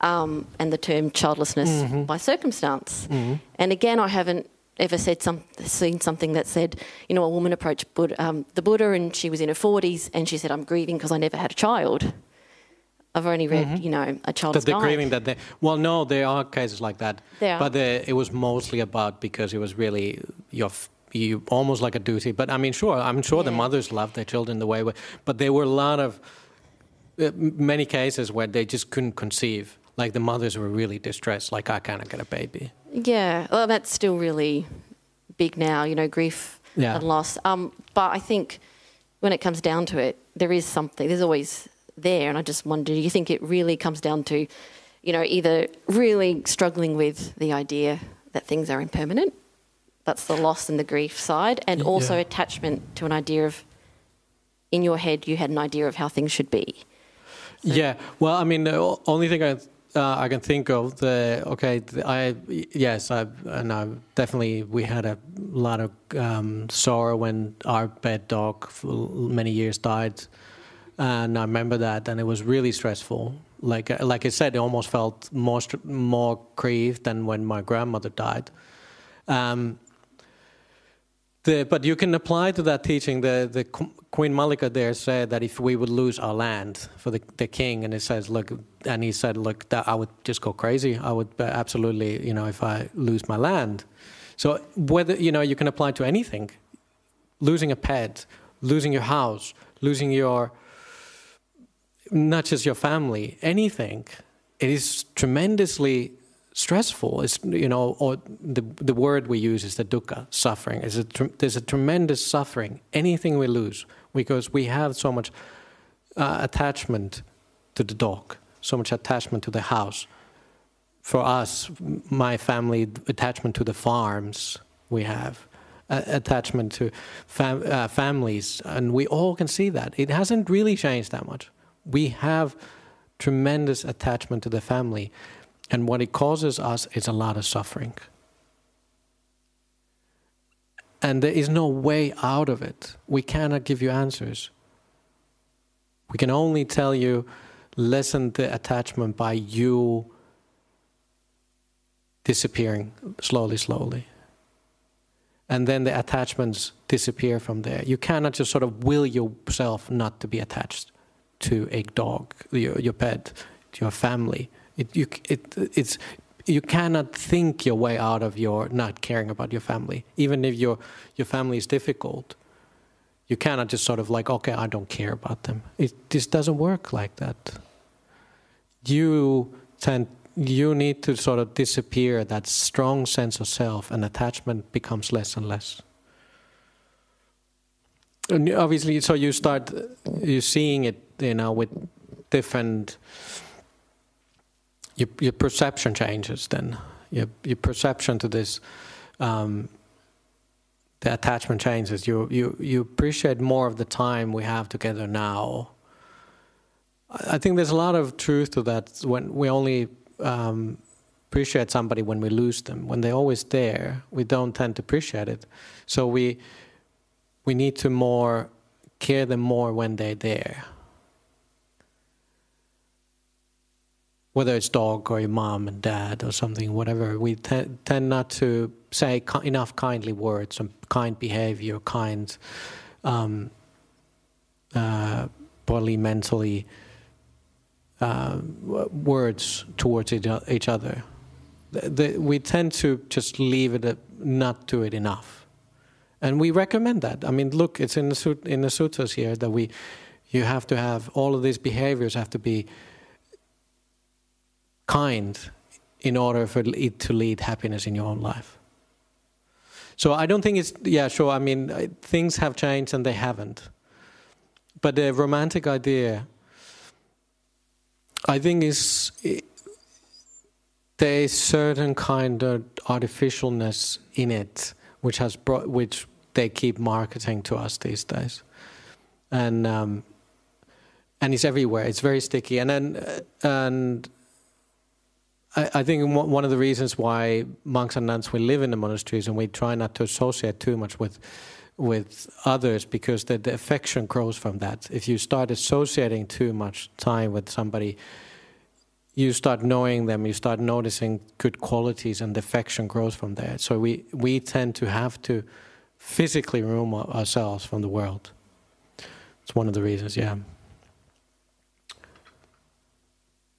um, and the term childlessness by circumstance. And again, I haven't ever said some, seen something that said, you know, a woman approached Buddha, um, the Buddha and she was in her 40s and she said, I'm grieving because I never had a child. I've only read, you know, a child That they're grieving that they. Well, no, there are cases like that. There. But the, it was mostly about because it was really your. You almost like a duty, but I mean, sure, I'm sure the mothers love their children the way, we- but there were a lot of uh, many cases where they just couldn't conceive. Like the mothers were really distressed, like I cannot get a baby. Yeah, well, that's still really big now, you know, grief Yeah. and loss. Um, but I think when it comes down to it, there is something, there's always there. And I just wonder, do you think it really comes down to, you know, either really struggling with the idea that things are impermanent? That's the loss and the grief side, and Y- also yeah. attachment to an idea of, in your head, you had an idea of how things should be. Yeah. Well, I mean, the only thing I uh, I can think of the okay. I yes, I and I definitely we had a lot of um, sorrow when our pet dog for many years died, and I remember that, and it was really stressful. Like uh, like I said, it almost felt more more grief than when my grandmother died. Um, the, but you can apply to that teaching. The, the Queen Mallika there said that if we would lose our land for the, the king, and it says, look, and he said, look, that I would just go crazy. I would uh, absolutely, you know, if I lose my land. So whether you know, you can apply to anything. Losing a pet, losing your house, losing your not just your family, anything. It is tremendously stressful. It's you know, or the the word we use is the dukkha, suffering. It's a, there's a tremendous suffering. Anything we lose because we have so much uh, attachment to the dog, so much attachment to the house. For us, my family, attachment to the farms we have, attachment to fam- uh, families, and we all can see that it hasn't really changed that much. We have tremendous attachment to the family, and what it causes us is a lot of suffering. And there is no way out of it. We cannot give you answers. We can only tell you lessen the attachment by you disappearing slowly, slowly. And then the attachments disappear from there. You cannot just sort of will yourself not to be attached to a dog, your, your pet, to your family. It, you, it, it's, you cannot think your way out of your not caring about your family, even if your, your family is difficult. You cannot just sort of like, okay, I don't care about them. It just doesn't work like that. You tend, you need to sort of disappear that strong sense of self, and attachment becomes less and less. And obviously, so you start you seeing it, you know, with different. Your, your perception changes then. Your, your perception to this, um, the attachment changes. You, you, you appreciate more of the time we have together now. I think there's a lot of truth to that when we only um, appreciate somebody when we lose them. When they're always there, we don't tend to appreciate it. So we, we need to more care them more when they're there. Whether it's dog or your mom and dad or something, whatever, we te- tend not to say ki- enough kindly words, and kind behavior, kind, um, uh, bodily, mentally uh, words towards each other. The, the, we tend to just leave it, at, not do it enough, and we recommend that. I mean, look, it's in the in the sutras here that we, you have to have all of these behaviors have to be kind in order for it to lead happiness in your own life. So I don't think it's yeah sure. I mean things have changed and they haven't, but the romantic idea, I think is there is certain kind of artificialness in it, which has brought which they keep marketing to us these days, and um, and it's everywhere. It's very sticky, and then uh, and I, I think one of the reasons why monks and nuns we live in the monasteries and we try not to associate too much with with others because the, the affection grows from that. If you start associating too much time with somebody, you start knowing them, you start noticing good qualities, and the affection grows from there. So we, we tend to have to physically remove ourselves from the world. It's one of the reasons, yeah.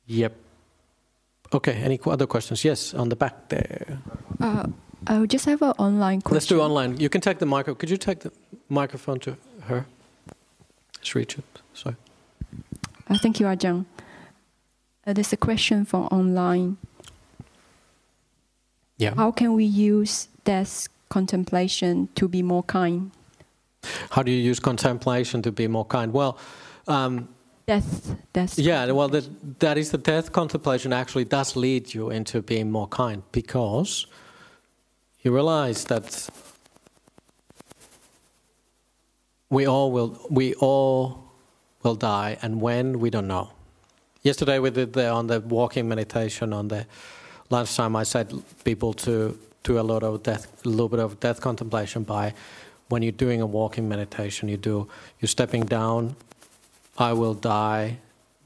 Yep. Okay, any other questions? Yes, on the back there. Uh, I just have an online question. Let's do online. You can take the microphone. Could you take the microphone to her? Let's reach it. Sorry. Uh, thank you, Ajahn. Uh, there's a question from online. Yeah. How can we use death contemplation to be more kind? How do you use contemplation to be more kind? Well, um, death, death. Yeah, well, that, that is the death contemplation actually does lead you into being more kind because you realize that we all will we all will die, and when we don't know. Yesterday we did the, on the walking meditation on the lunchtime. I said people to do a lot of death, a little bit of death contemplation by when you're doing a walking meditation. You do you're stepping down I will die,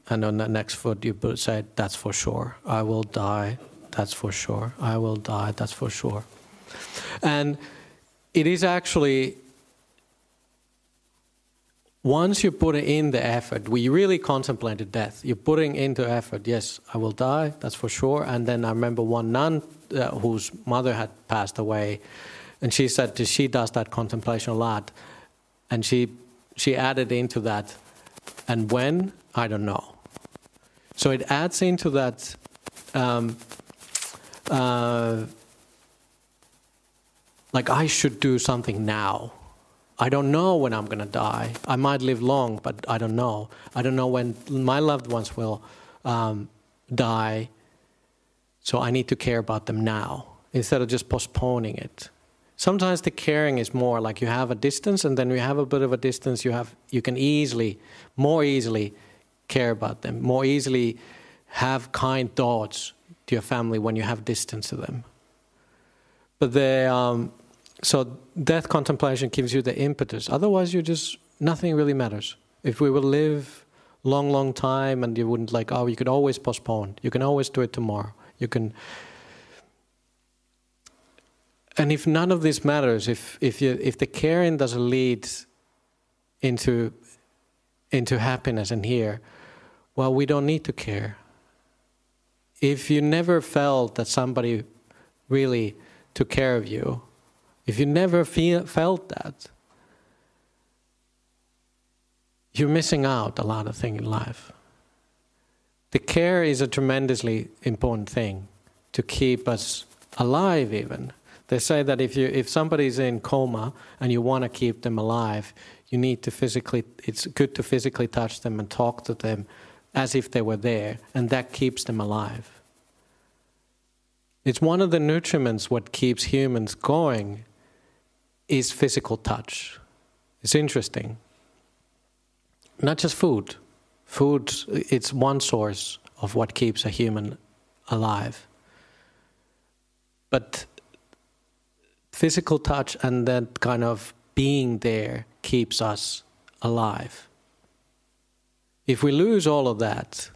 and on the next foot you say, That's for sure. I will die, that's for sure. I will die, that's for sure. And it is actually, once you put in the effort, we really contemplated death. You're putting into effort, yes, I will die, that's for sure. And then I remember one nun uh, whose mother had passed away, and she said she does that contemplation a lot. And she, she added into that, and when, I don't know. So it adds into that um, uh, like I should do something now. I don't know when I'm going to die. I might live long, but I don't know. I don't know when my loved ones will um, die. So I need to care about them now instead of just postponing it. Sometimes the caring is more like you have a distance, and then you have a bit of a distance. You have you can easily, more easily, care about them, more easily have kind thoughts to your family when you have distance to them. But the um, so death contemplation gives you the impetus. Otherwise, you just nothing really matters. If we will live long, long time, and you wouldn't like, oh, you could always postpone. You can always do it tomorrow. You can and if none of this matters, if if you if the caring doesn't lead into into happiness and here, well, we don't need to care. If you never felt that somebody really took care of you, if you never feel, felt that, you're missing out a lot of things in life. The care is a tremendously important thing to keep us alive, even. They say that if you if somebody's in coma and you want to keep them alive, you need to physically. It's good to physically touch them and talk to them as if they were there, and that keeps them alive. It's one of the nutriments what keeps humans going is physical touch. It's interesting. Not just food. Food it's one source of what keeps a human alive. But physical touch and that kind of being there keeps us alive. If we lose all of that,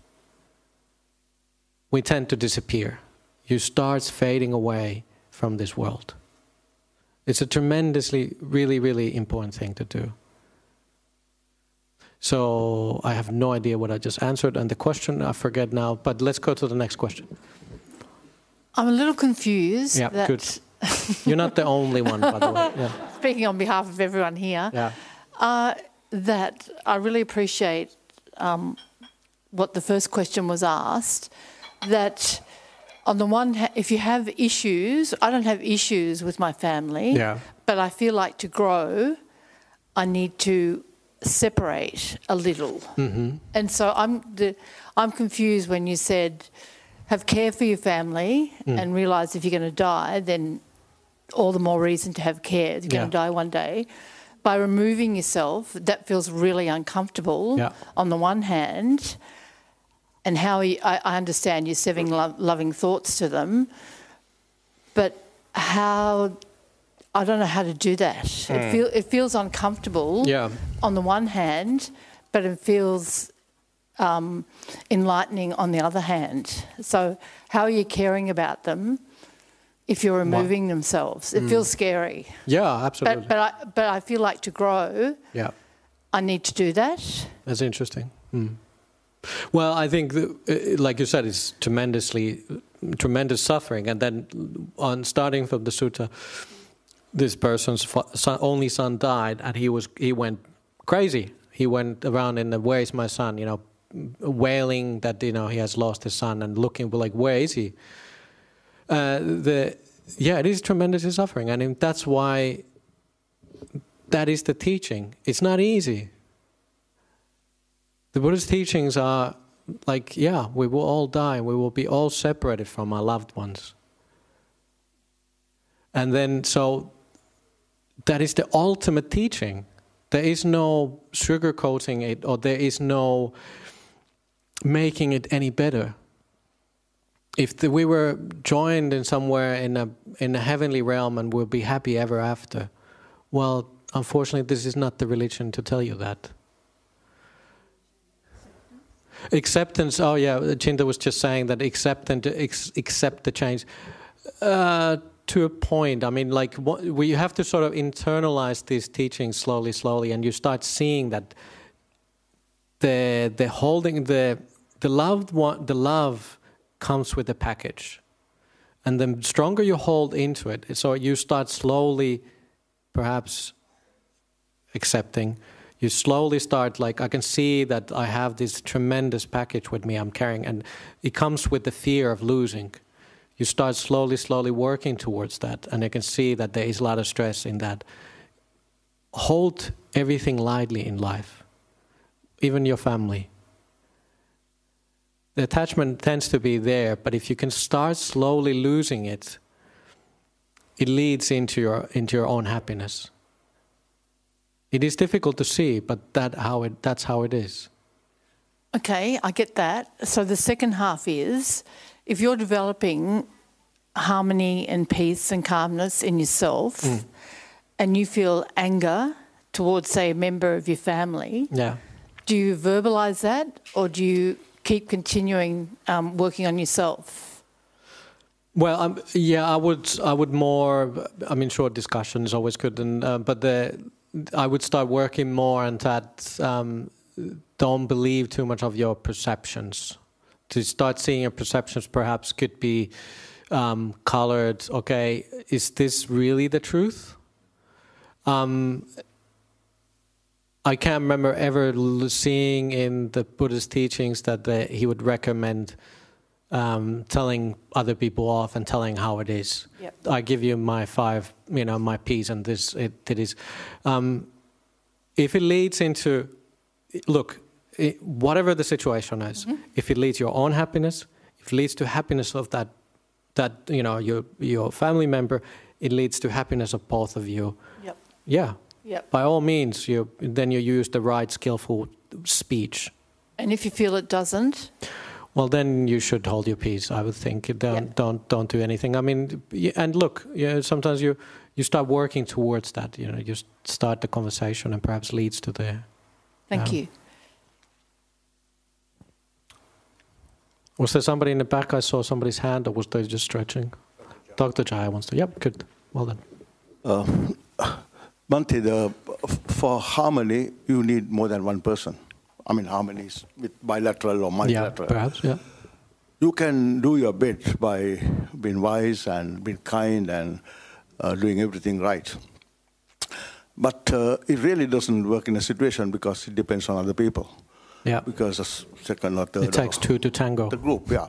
we tend to disappear. You start fading away from this world. It's a tremendously, really, really important thing to do. So I have no idea what I just answered, and the question I forget now. But let's go to the next question. I'm a little confused. Yeah, good. You're not the only one, by the way. Yeah. [LAUGHS] Speaking on behalf of everyone here, yeah. Uh, that I really appreciate um, what the first question was asked that on the one hand, if you have issues, I don't have issues with my family, Yeah. but I feel like to grow, I need to separate a little. Mm-hmm. And so I'm the, I'm confused when you said have care for your family Mm. and realize if you're going to die, then all the more reason to have care. You're going to die one day. By removing yourself, that feels really uncomfortable Yeah. on the one hand. And how you, I, I understand you're sending lo- loving thoughts to them, but how I don't know how to do that. It, feel, it feels uncomfortable Yeah. on the one hand, but it feels um, enlightening on the other hand. So, how are you caring about them if you're removing themselves? It feels scary. Yeah, absolutely. But, but, I, but I feel like to grow, yeah. I need to do that. That's interesting. Mm. Well, I think, uh, like you said, it's tremendously, tremendous suffering, and then on starting from the sutta, this person's son, only son died, and he was he went crazy. He went around in the "Where is my son?" You know, wailing that you know he has lost his son, and looking like, "Where is he?" Uh, the yeah, it is tremendously suffering, and that's why that is the teaching. It's not easy. The Buddha's teachings are like, yeah, we will all die, we will be all separated from our loved ones. And then, so that is the ultimate teaching. There is no sugarcoating it, or there is no making it any better. If the, we were joined in somewhere in a in a heavenly realm and we'll be happy ever after, well, unfortunately, this is not the religion to tell you that. Acceptance. Oh yeah, Chinda was just saying that accept and ex- accept the change. Uh, to a point. I mean, like what, we have to sort of internalize these teachings slowly, slowly, and you start seeing that the the holding the the loved one, the love comes with the package, and the stronger you hold into it, so you start slowly, perhaps accepting. You slowly start like i can see that i have this tremendous package with me i'm carrying and it comes with the fear of losing. You start slowly slowly working towards that and i can see that there is a lot of stress in that. Hold everything lightly in life even your family the attachment tends to be there but if you can start slowly losing it it leads into your into your own happiness it is difficult to see, but that how it, that's how it is. Okay, I get that. So the second half is if you're developing harmony and peace and calmness in yourself Mm. and you feel anger towards, say, a member of your family, Yeah. do you verbalize that or do you keep continuing um, working on yourself? Well, um, yeah, I would. I would more. I mean, short discussion is always good, and uh, but the I would start working more on that. Um, don't believe too much of your perceptions. To start seeing your perceptions, perhaps could be um, colored. Okay, is this really the truth? I can't remember ever seeing in the Buddhist teachings that the, he would recommend um, telling other people off and telling how it is. Yep. I give you my five, you know, my piece, and this it, it is. Um, if it leads into, look, it, whatever the situation is, if it leads your own happiness, if it leads to happiness of that, that you know your your family member, it leads to happiness of both of you. Yep. Yeah, Yep. by all means, you then you use the right skillful speech. And if you feel it doesn't, Well, then you should hold your peace. I would think. Don't Yeah. don't don't do anything. I mean, and look, you know, sometimes you you start working towards that. You know, you start the conversation, and perhaps leads to the. thank Yeah. you. Was there somebody in the back? I saw somebody's hand, or was they just stretching? Dr. Jaya wants to. Yep, good. Well done. Uh, Bhante, the, for harmony, you need more than one person. I mean, harmonies with bilateral or multilateral. Yeah, perhaps. Yeah. You can do your bit by being wise and being kind and uh, doing everything right. But uh, it really doesn't work in a situation because it depends on other people. Yeah. Because s- second or third. It takes two to tango. The group, yeah.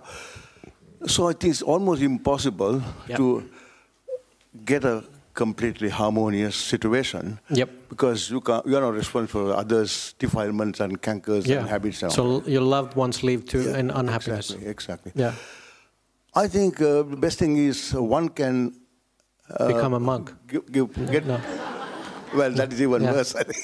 So I think it's almost impossible Yep. to get a completely harmonious situation. Yep. Because you, can, you are not responsible for others' defilements and cankers and habits. And So your loved ones leave to Yeah, in unhappiness. Exactly. exactly. Yeah. I think uh, the best thing is uh, one can Become a monk. give, give, get. No. Well, that is even Yeah. worse. I think.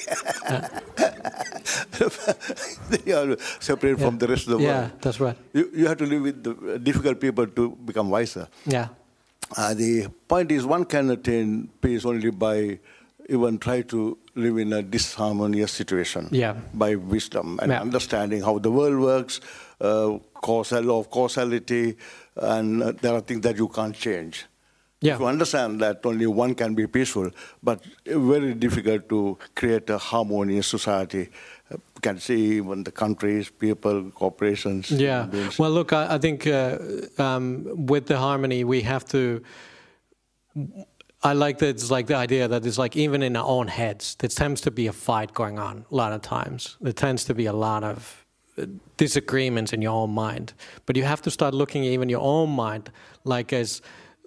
[LAUGHS] they are separate from the rest of the world. Yeah, that's right. You, you have to live with the difficult people to become wiser. Yeah. Uh, the point is, one can attain peace only by even try to live in a disharmonious situation. Yeah. By wisdom and Yeah. understanding how the world works, uh, causal law of causality, and uh, there are things that you can't change. Yeah. You understand that only one can be peaceful, but very difficult to create a harmonious society. Can see even the countries, people, corporations. Yeah. Well, look, I, I think uh, um, with the harmony, we have to. I like that it's like the idea that it's like even in our own heads, there tends to be a fight going on a lot of times. There tends to be a lot of uh, disagreements in your own mind. But you have to start looking even your own mind like as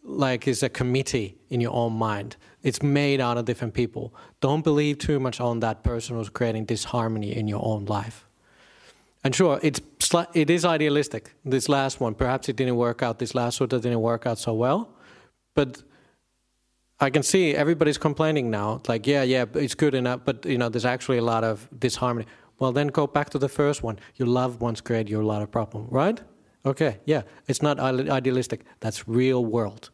like as a committee in your own mind. It's made out of different people. Don't believe too much on that person who's creating disharmony in your own life. And sure, it's it is idealistic. This last one, perhaps it didn't work out. This last sutta didn't work out so well, but I can see everybody's complaining now. Like, yeah, yeah, it's good enough, but you know, there's actually a lot of disharmony. Well, then go back to the first one. Your loved ones create you a lot of problem, right? Okay, yeah, it's not idealistic. That's real world.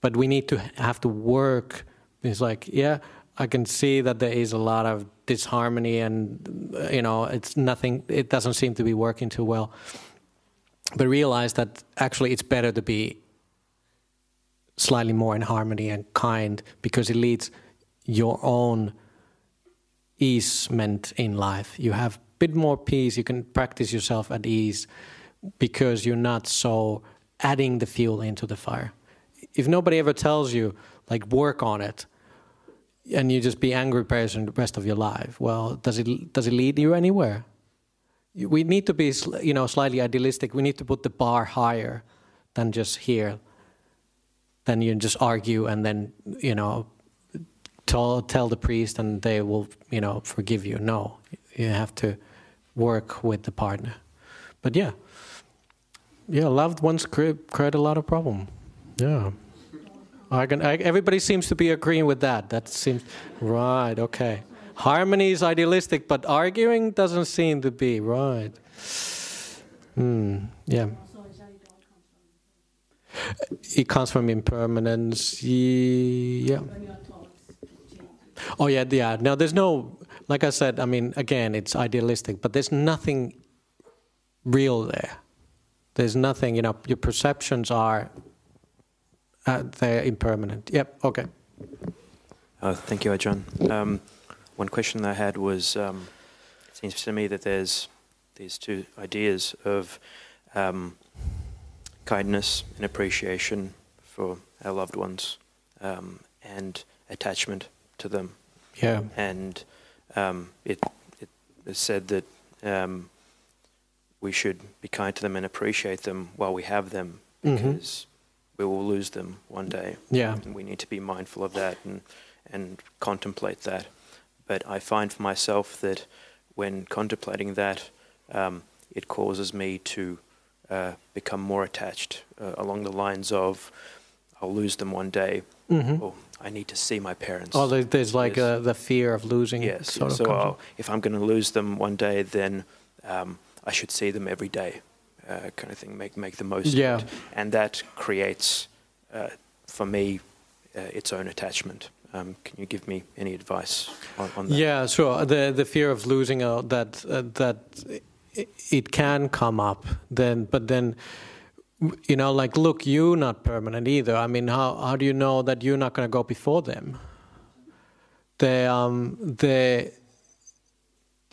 But we need to have to work. It's like, yeah, I can see that there is a lot of disharmony, and you know, it's nothing. It doesn't seem to be working too well. But realize that actually, it's better to be slightly more in harmony and kind because it leads your own easement in life. You have a bit more peace. You can practice yourself at ease because you're not so adding the fuel into the fire. If nobody ever tells you, like, work on it, and you just be angry person the rest of your life, well, does it does it lead you anywhere? We need to be, you know, slightly idealistic. We need to put the bar higher than just here. Then you just argue and then, you know, tell, tell the priest and they will, you know, forgive you. No, you have to work with the partner. But yeah, yeah, loved ones create, create a lot of problem. Yeah. I can, I, everybody seems to be agreeing with that. That seems right. Okay, harmony is idealistic, but arguing doesn't seem to be right. Hmm. Yeah. It comes from impermanence. Yeah. Oh yeah, yeah. Now there's no, like I said. I mean, again, it's idealistic, but there's nothing real there. There's nothing. You know, your perceptions are uh, they're impermanent. Yep. Okay. Uh, thank you, Ajahn. Um, one question I had was, um, it seems to me that there's these two ideas of um, kindness and appreciation for our loved ones um, and attachment to them. Yeah. And um, it, it is said that um, we should be kind to them and appreciate them while we have them Mhm. because we will lose them one day. Yeah. And we need to be mindful of that and, and contemplate that. But I find for myself that when contemplating that, um, it causes me to uh, become more attached uh, along the lines of, I'll lose them one day, Mm-hmm. or I need to see my parents. Oh, there's like Yes. uh, the fear of losing. Yes. Sort of so I'll, if I'm going to lose them one day, then um, I should see them every day, uh, kind of thing. Make make the most Yeah. of it, and that creates, uh, for me, uh, its own attachment. Um, can you give me any advice on, on that? Yeah, sure. The the fear of losing uh, that uh, that it, it can come up then, but then you know, like, look, you're not permanent either. I mean, how how do you know that you're not going to go before them? The um the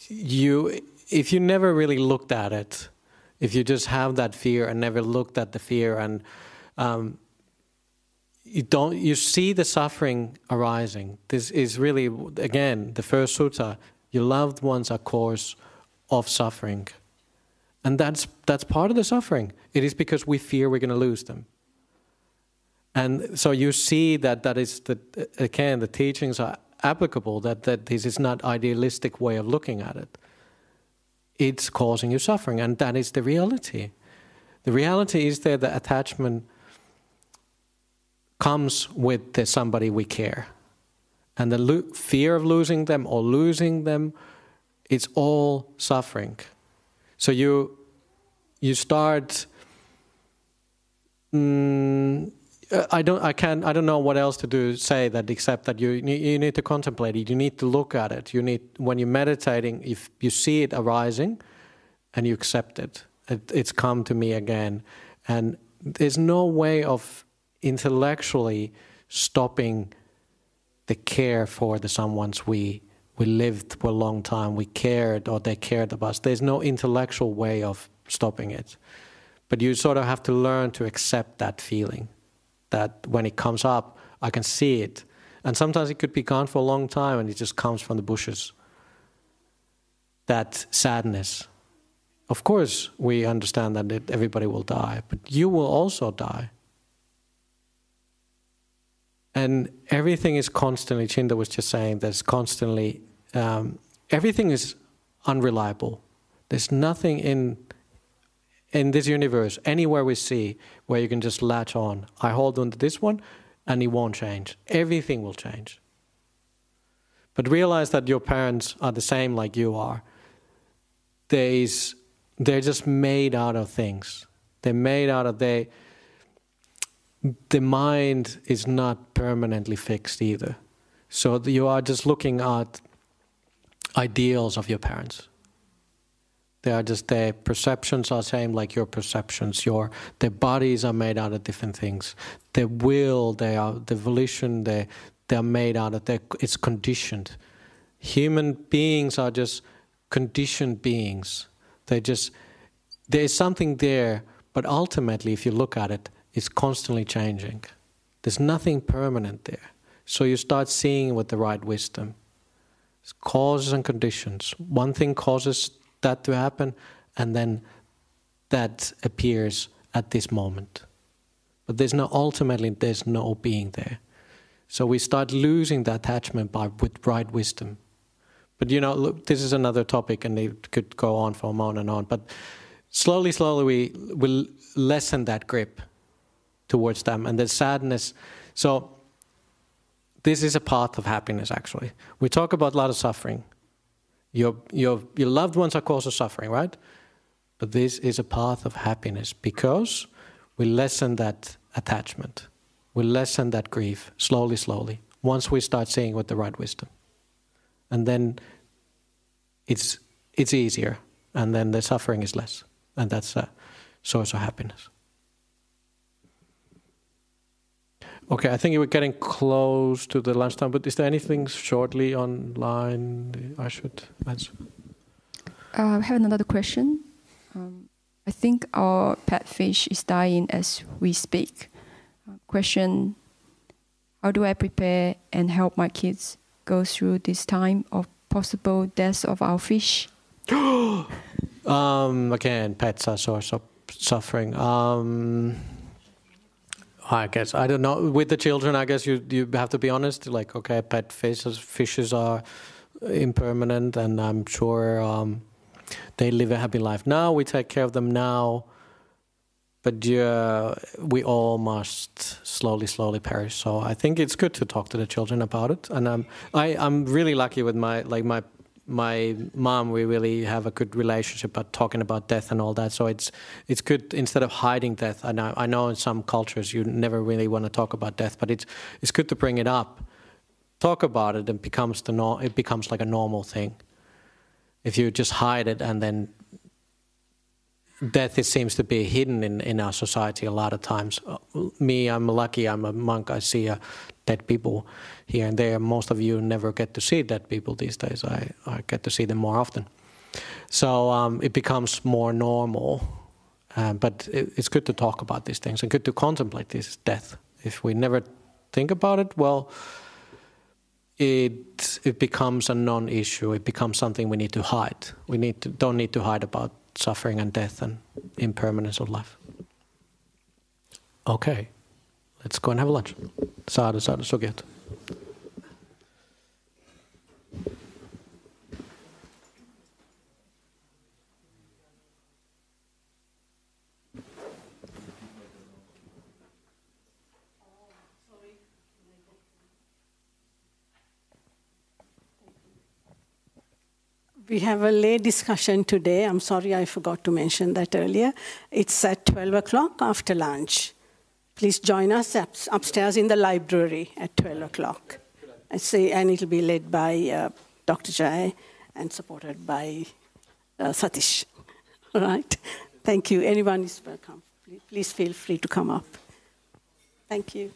you if you never really looked at it, if you just have that fear and never looked at the fear and um, you don't you see the suffering arising this is really again the first sutta your loved ones are cause of suffering And that's, that's part of the suffering. It is because we fear we're going to lose them. And so you see that that is the, again the teachings are applicable. That that this is not idealistic way of looking at it. It's causing you suffering, and that is the reality. The reality is that the attachment comes with the somebody we care, and the lo- fear of losing them or losing them, it's all suffering. So you you start. Mm, Uh, I don't. I can. I don't know what else to do. Say that except that you you need to contemplate it. You need to look at it. You need when you're meditating. If you see it arising, and you accept it, it it's come to me again, and there's no way of intellectually stopping the care for the someones we we lived for a long time. We cared or they cared about us. There's no intellectual way of stopping it, but you sort of have to learn to accept that feeling that when it comes up, I can see it. And sometimes it could be gone for a long time and it just comes from the bushes. That sadness. Of course, we understand that everybody will die, but you will also die. And everything is constantly, Chinda was just saying, there's constantly, um, everything is unreliable. There's nothing in in this universe, anywhere we see, where you can just latch on. I hold on to this one, and it won't change. Everything will change. But realize that your parents are the same like you are. There is, they're just made out of things. They're made out of they. The mind is not permanently fixed either. So you are just looking at ideals of your parents. They are just their perceptions are same like your perceptions. Your their bodies are made out of different things. Their will, they are the volition, they they are made out of. It's conditioned. Human beings are just conditioned beings. They just there is something there, but ultimately, if you look at it, it's constantly changing. There's nothing permanent there. So you start seeing with the right wisdom. It's causes and conditions. One thing causes that to happen, and then that appears at this moment. But there's no ultimately there's no being there. So we start losing the attachment by with right wisdom. But you know, look, this is another topic, and it could go on for on and on. But slowly, slowly, we will lessen that grip towards them, and the sadness. So this is a path of happiness. Actually, we talk about a lot of suffering, your, your, your loved ones are cause of suffering, right? But this is a path of happiness because we lessen that attachment. We lessen that grief slowly, slowly, once we start seeing with the right wisdom. And then it's, it's easier, and then the suffering is less. And that's a source of happiness. Okay, I think we're getting close to the lunchtime, but is there anything shortly online I should answer? Uh, I have another question. Um, I think our pet fish is dying as we speak. Uh, question How do I prepare and help my kids go through this time of possible death of our fish? [GASPS] um, again, pets are source of suffering. Um, I guess I don't know. With the children, I guess you you have to be honest. Like, okay, pet fishes fishes are impermanent, and I'm sure um, they live a happy life now. We take care of them now, but yeah, we all must slowly, slowly perish. So I think it's good to talk to the children about it. And um, I I'm really lucky with my like my my mom, we really have a good relationship, but talking about death and all that. So it's it's good instead of hiding death. I know I know in some cultures you never really want to talk about death, but it's it's good to bring it up, talk about it, and becomes the no, it becomes like a normal thing. If you just hide it and then death it seems to be hidden in, in our society a lot of times. Me, I'm lucky. I'm a monk. I see a dead people here and there. Most of you never get to see dead people these days. I, I get to see them more often. So um, it becomes more normal. Uh, but it, it's good to talk about these things and good to contemplate this death. If we never think about it, well, it it becomes a non-issue. It becomes something we need to hide. We need to don't need to hide about suffering and death and impermanence of life. Okay, let's go and have lunch. Sadhu, sadhu, sugyat. We have a late discussion today. I'm sorry I forgot to mention that earlier. It's at 12 o'clock after lunch. Please join us up- upstairs in the library at 12 o'clock. I say, and it'll be led by uh, Dr. Jai and supported by uh, Satish. All [LAUGHS] right. Thank you. Anyone is welcome. Please feel free to come up. Thank you.